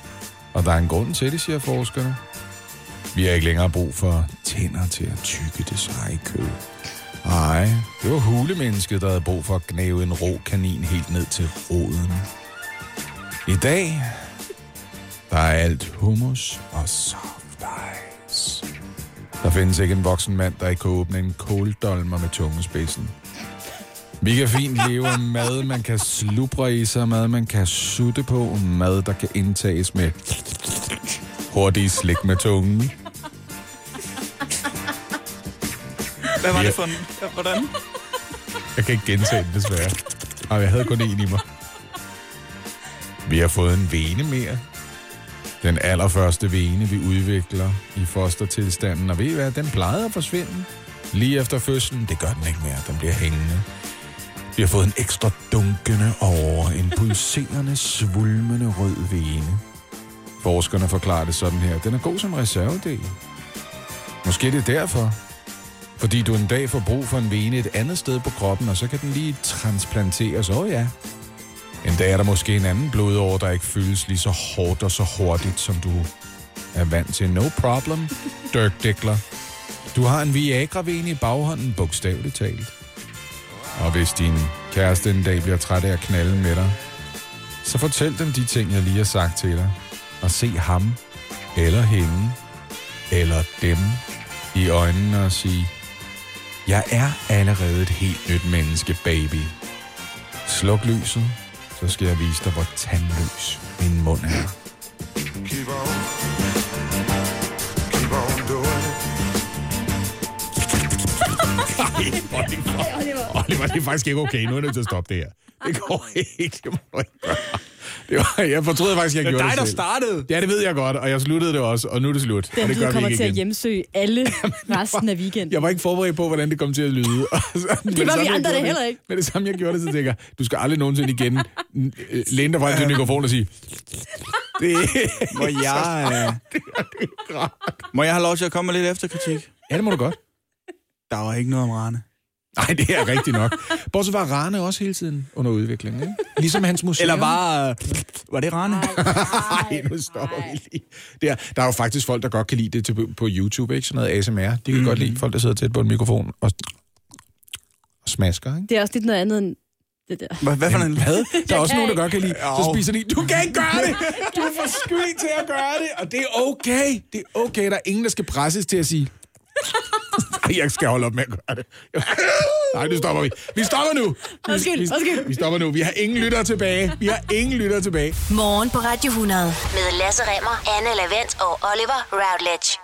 B: Og der er en grund til det, siger forskerne. Vi har ikke længere brug for tænder til at tykke det seje kød. Nej, det var hulemennesket, der havde brug for at gnave en rå kanin helt ned til roden. I dag, der er alt hummus og soft ice. Der findes ikke en voksen mand, der ikke kan åbne en kåldolmer med tungespidsen. Vi kan fint leve af mad, man kan slubre i sig, mad, man kan sutte på, mad, der kan indtages med hurtige slik med tungen.
E: Hvad var
B: Ja.
E: det for en... Hvordan?
B: Jeg kan ikke gentage det, desværre. Og jeg havde kun en i mig. Vi har fået en vene mere. Den allerførste vene, vi udvikler i fostertilstanden. Og ved I hvad, den plejede at forsvinde. Lige efter fødslen, det gør den ikke mere. Den bliver hængende. Vi har fået en ekstra dunkende over en pulserende, svulmende rød vene. Forskerne forklarer det sådan her. Den er god som reservedel. Måske det er derfor. Fordi du en dag får brug for en vene et andet sted på kroppen, og så kan den lige transplanteres. Åh oh, ja. En dag er der måske en anden blodår, der ikke fyldes lige så hårdt og så hurtigt, som du er vant til. No problem, Dirk Dickler. Du har en Viagra-vene i baghånden, bogstaveligt talt. Og hvis din kæreste en dag bliver træt af at knalde med dig, så fortæl dem de ting, jeg lige har sagt til dig. Og se ham, eller hende, eller dem i øjnene og sige, jeg er allerede et helt nyt menneske, baby. Sluk lyset, så skal jeg vise dig, hvor tandløs min mund er. Oliver, det er faktisk ikke okay. Nu er jeg nødt til at stoppe det her. Det går ikke. Det må du ikke gøre. Det var, jeg fortrød faktisk, jeg
E: Det er
B: gjorde
E: dig,
B: det
E: der
B: selv.
E: startede.
B: Ja, det ved jeg godt, og jeg sluttede det også, og nu er det slut.
C: Den
B: og det gør vi
C: kommer
B: ikke
C: til at
B: igen.
C: hjemsøge alle <laughs> resten af weekenden.
B: Jeg var ikke forberedt på, hvordan det kom til at lyde. <laughs> Så- med
C: var vi andre
B: det-
C: heller ikke.
B: Med det samme, jeg gjorde det, så tænker jeg, du skal aldrig nogensinde igen øh, læne dig frem til mikrofonen og sige, <laughs> det
E: Må jeg... øh, Må jeg have lov til at komme med lidt efterkritik?
B: Ja, det må du godt.
E: Der var ikke noget om Rane.
B: Nej, det er rigtigt nok. Bortset var Rane også hele tiden under udvikling, ikke? Ligesom hans museum.
E: Eller var... Var det Rane?
B: Nej, <laughs> nu stopper vi lige. Der, der er jo faktisk folk, der godt kan lide det til, på YouTube, ikke? Sådan noget ASMR. De kan mm. godt lide folk, der sidder tæt på en mikrofon og, og smasker, ikke?
C: Det er også lidt noget andet end det der.
E: Hvad, hvad for en...
B: Hvad? Der er også nogen, der godt kan lide. Så spiser de. Du kan ikke gøre det! Du er for sky til at gøre det, og det er okay. Det er okay. Der er ingen, der skal presses til at sige... Ej, <laughs> jeg skal holde op med at gøre det. <laughs> Nej, nu stopper vi. Vi stopper nu. Vi-
C: Undskyld,
B: vi,
C: undskyld.
B: Vi stopper nu. Vi har ingen lyttere tilbage. Vi har ingen lyttere tilbage.
A: Morgen på Radio 100 med Lasse Remmer, Anne Lavendt og Oliver Routledge.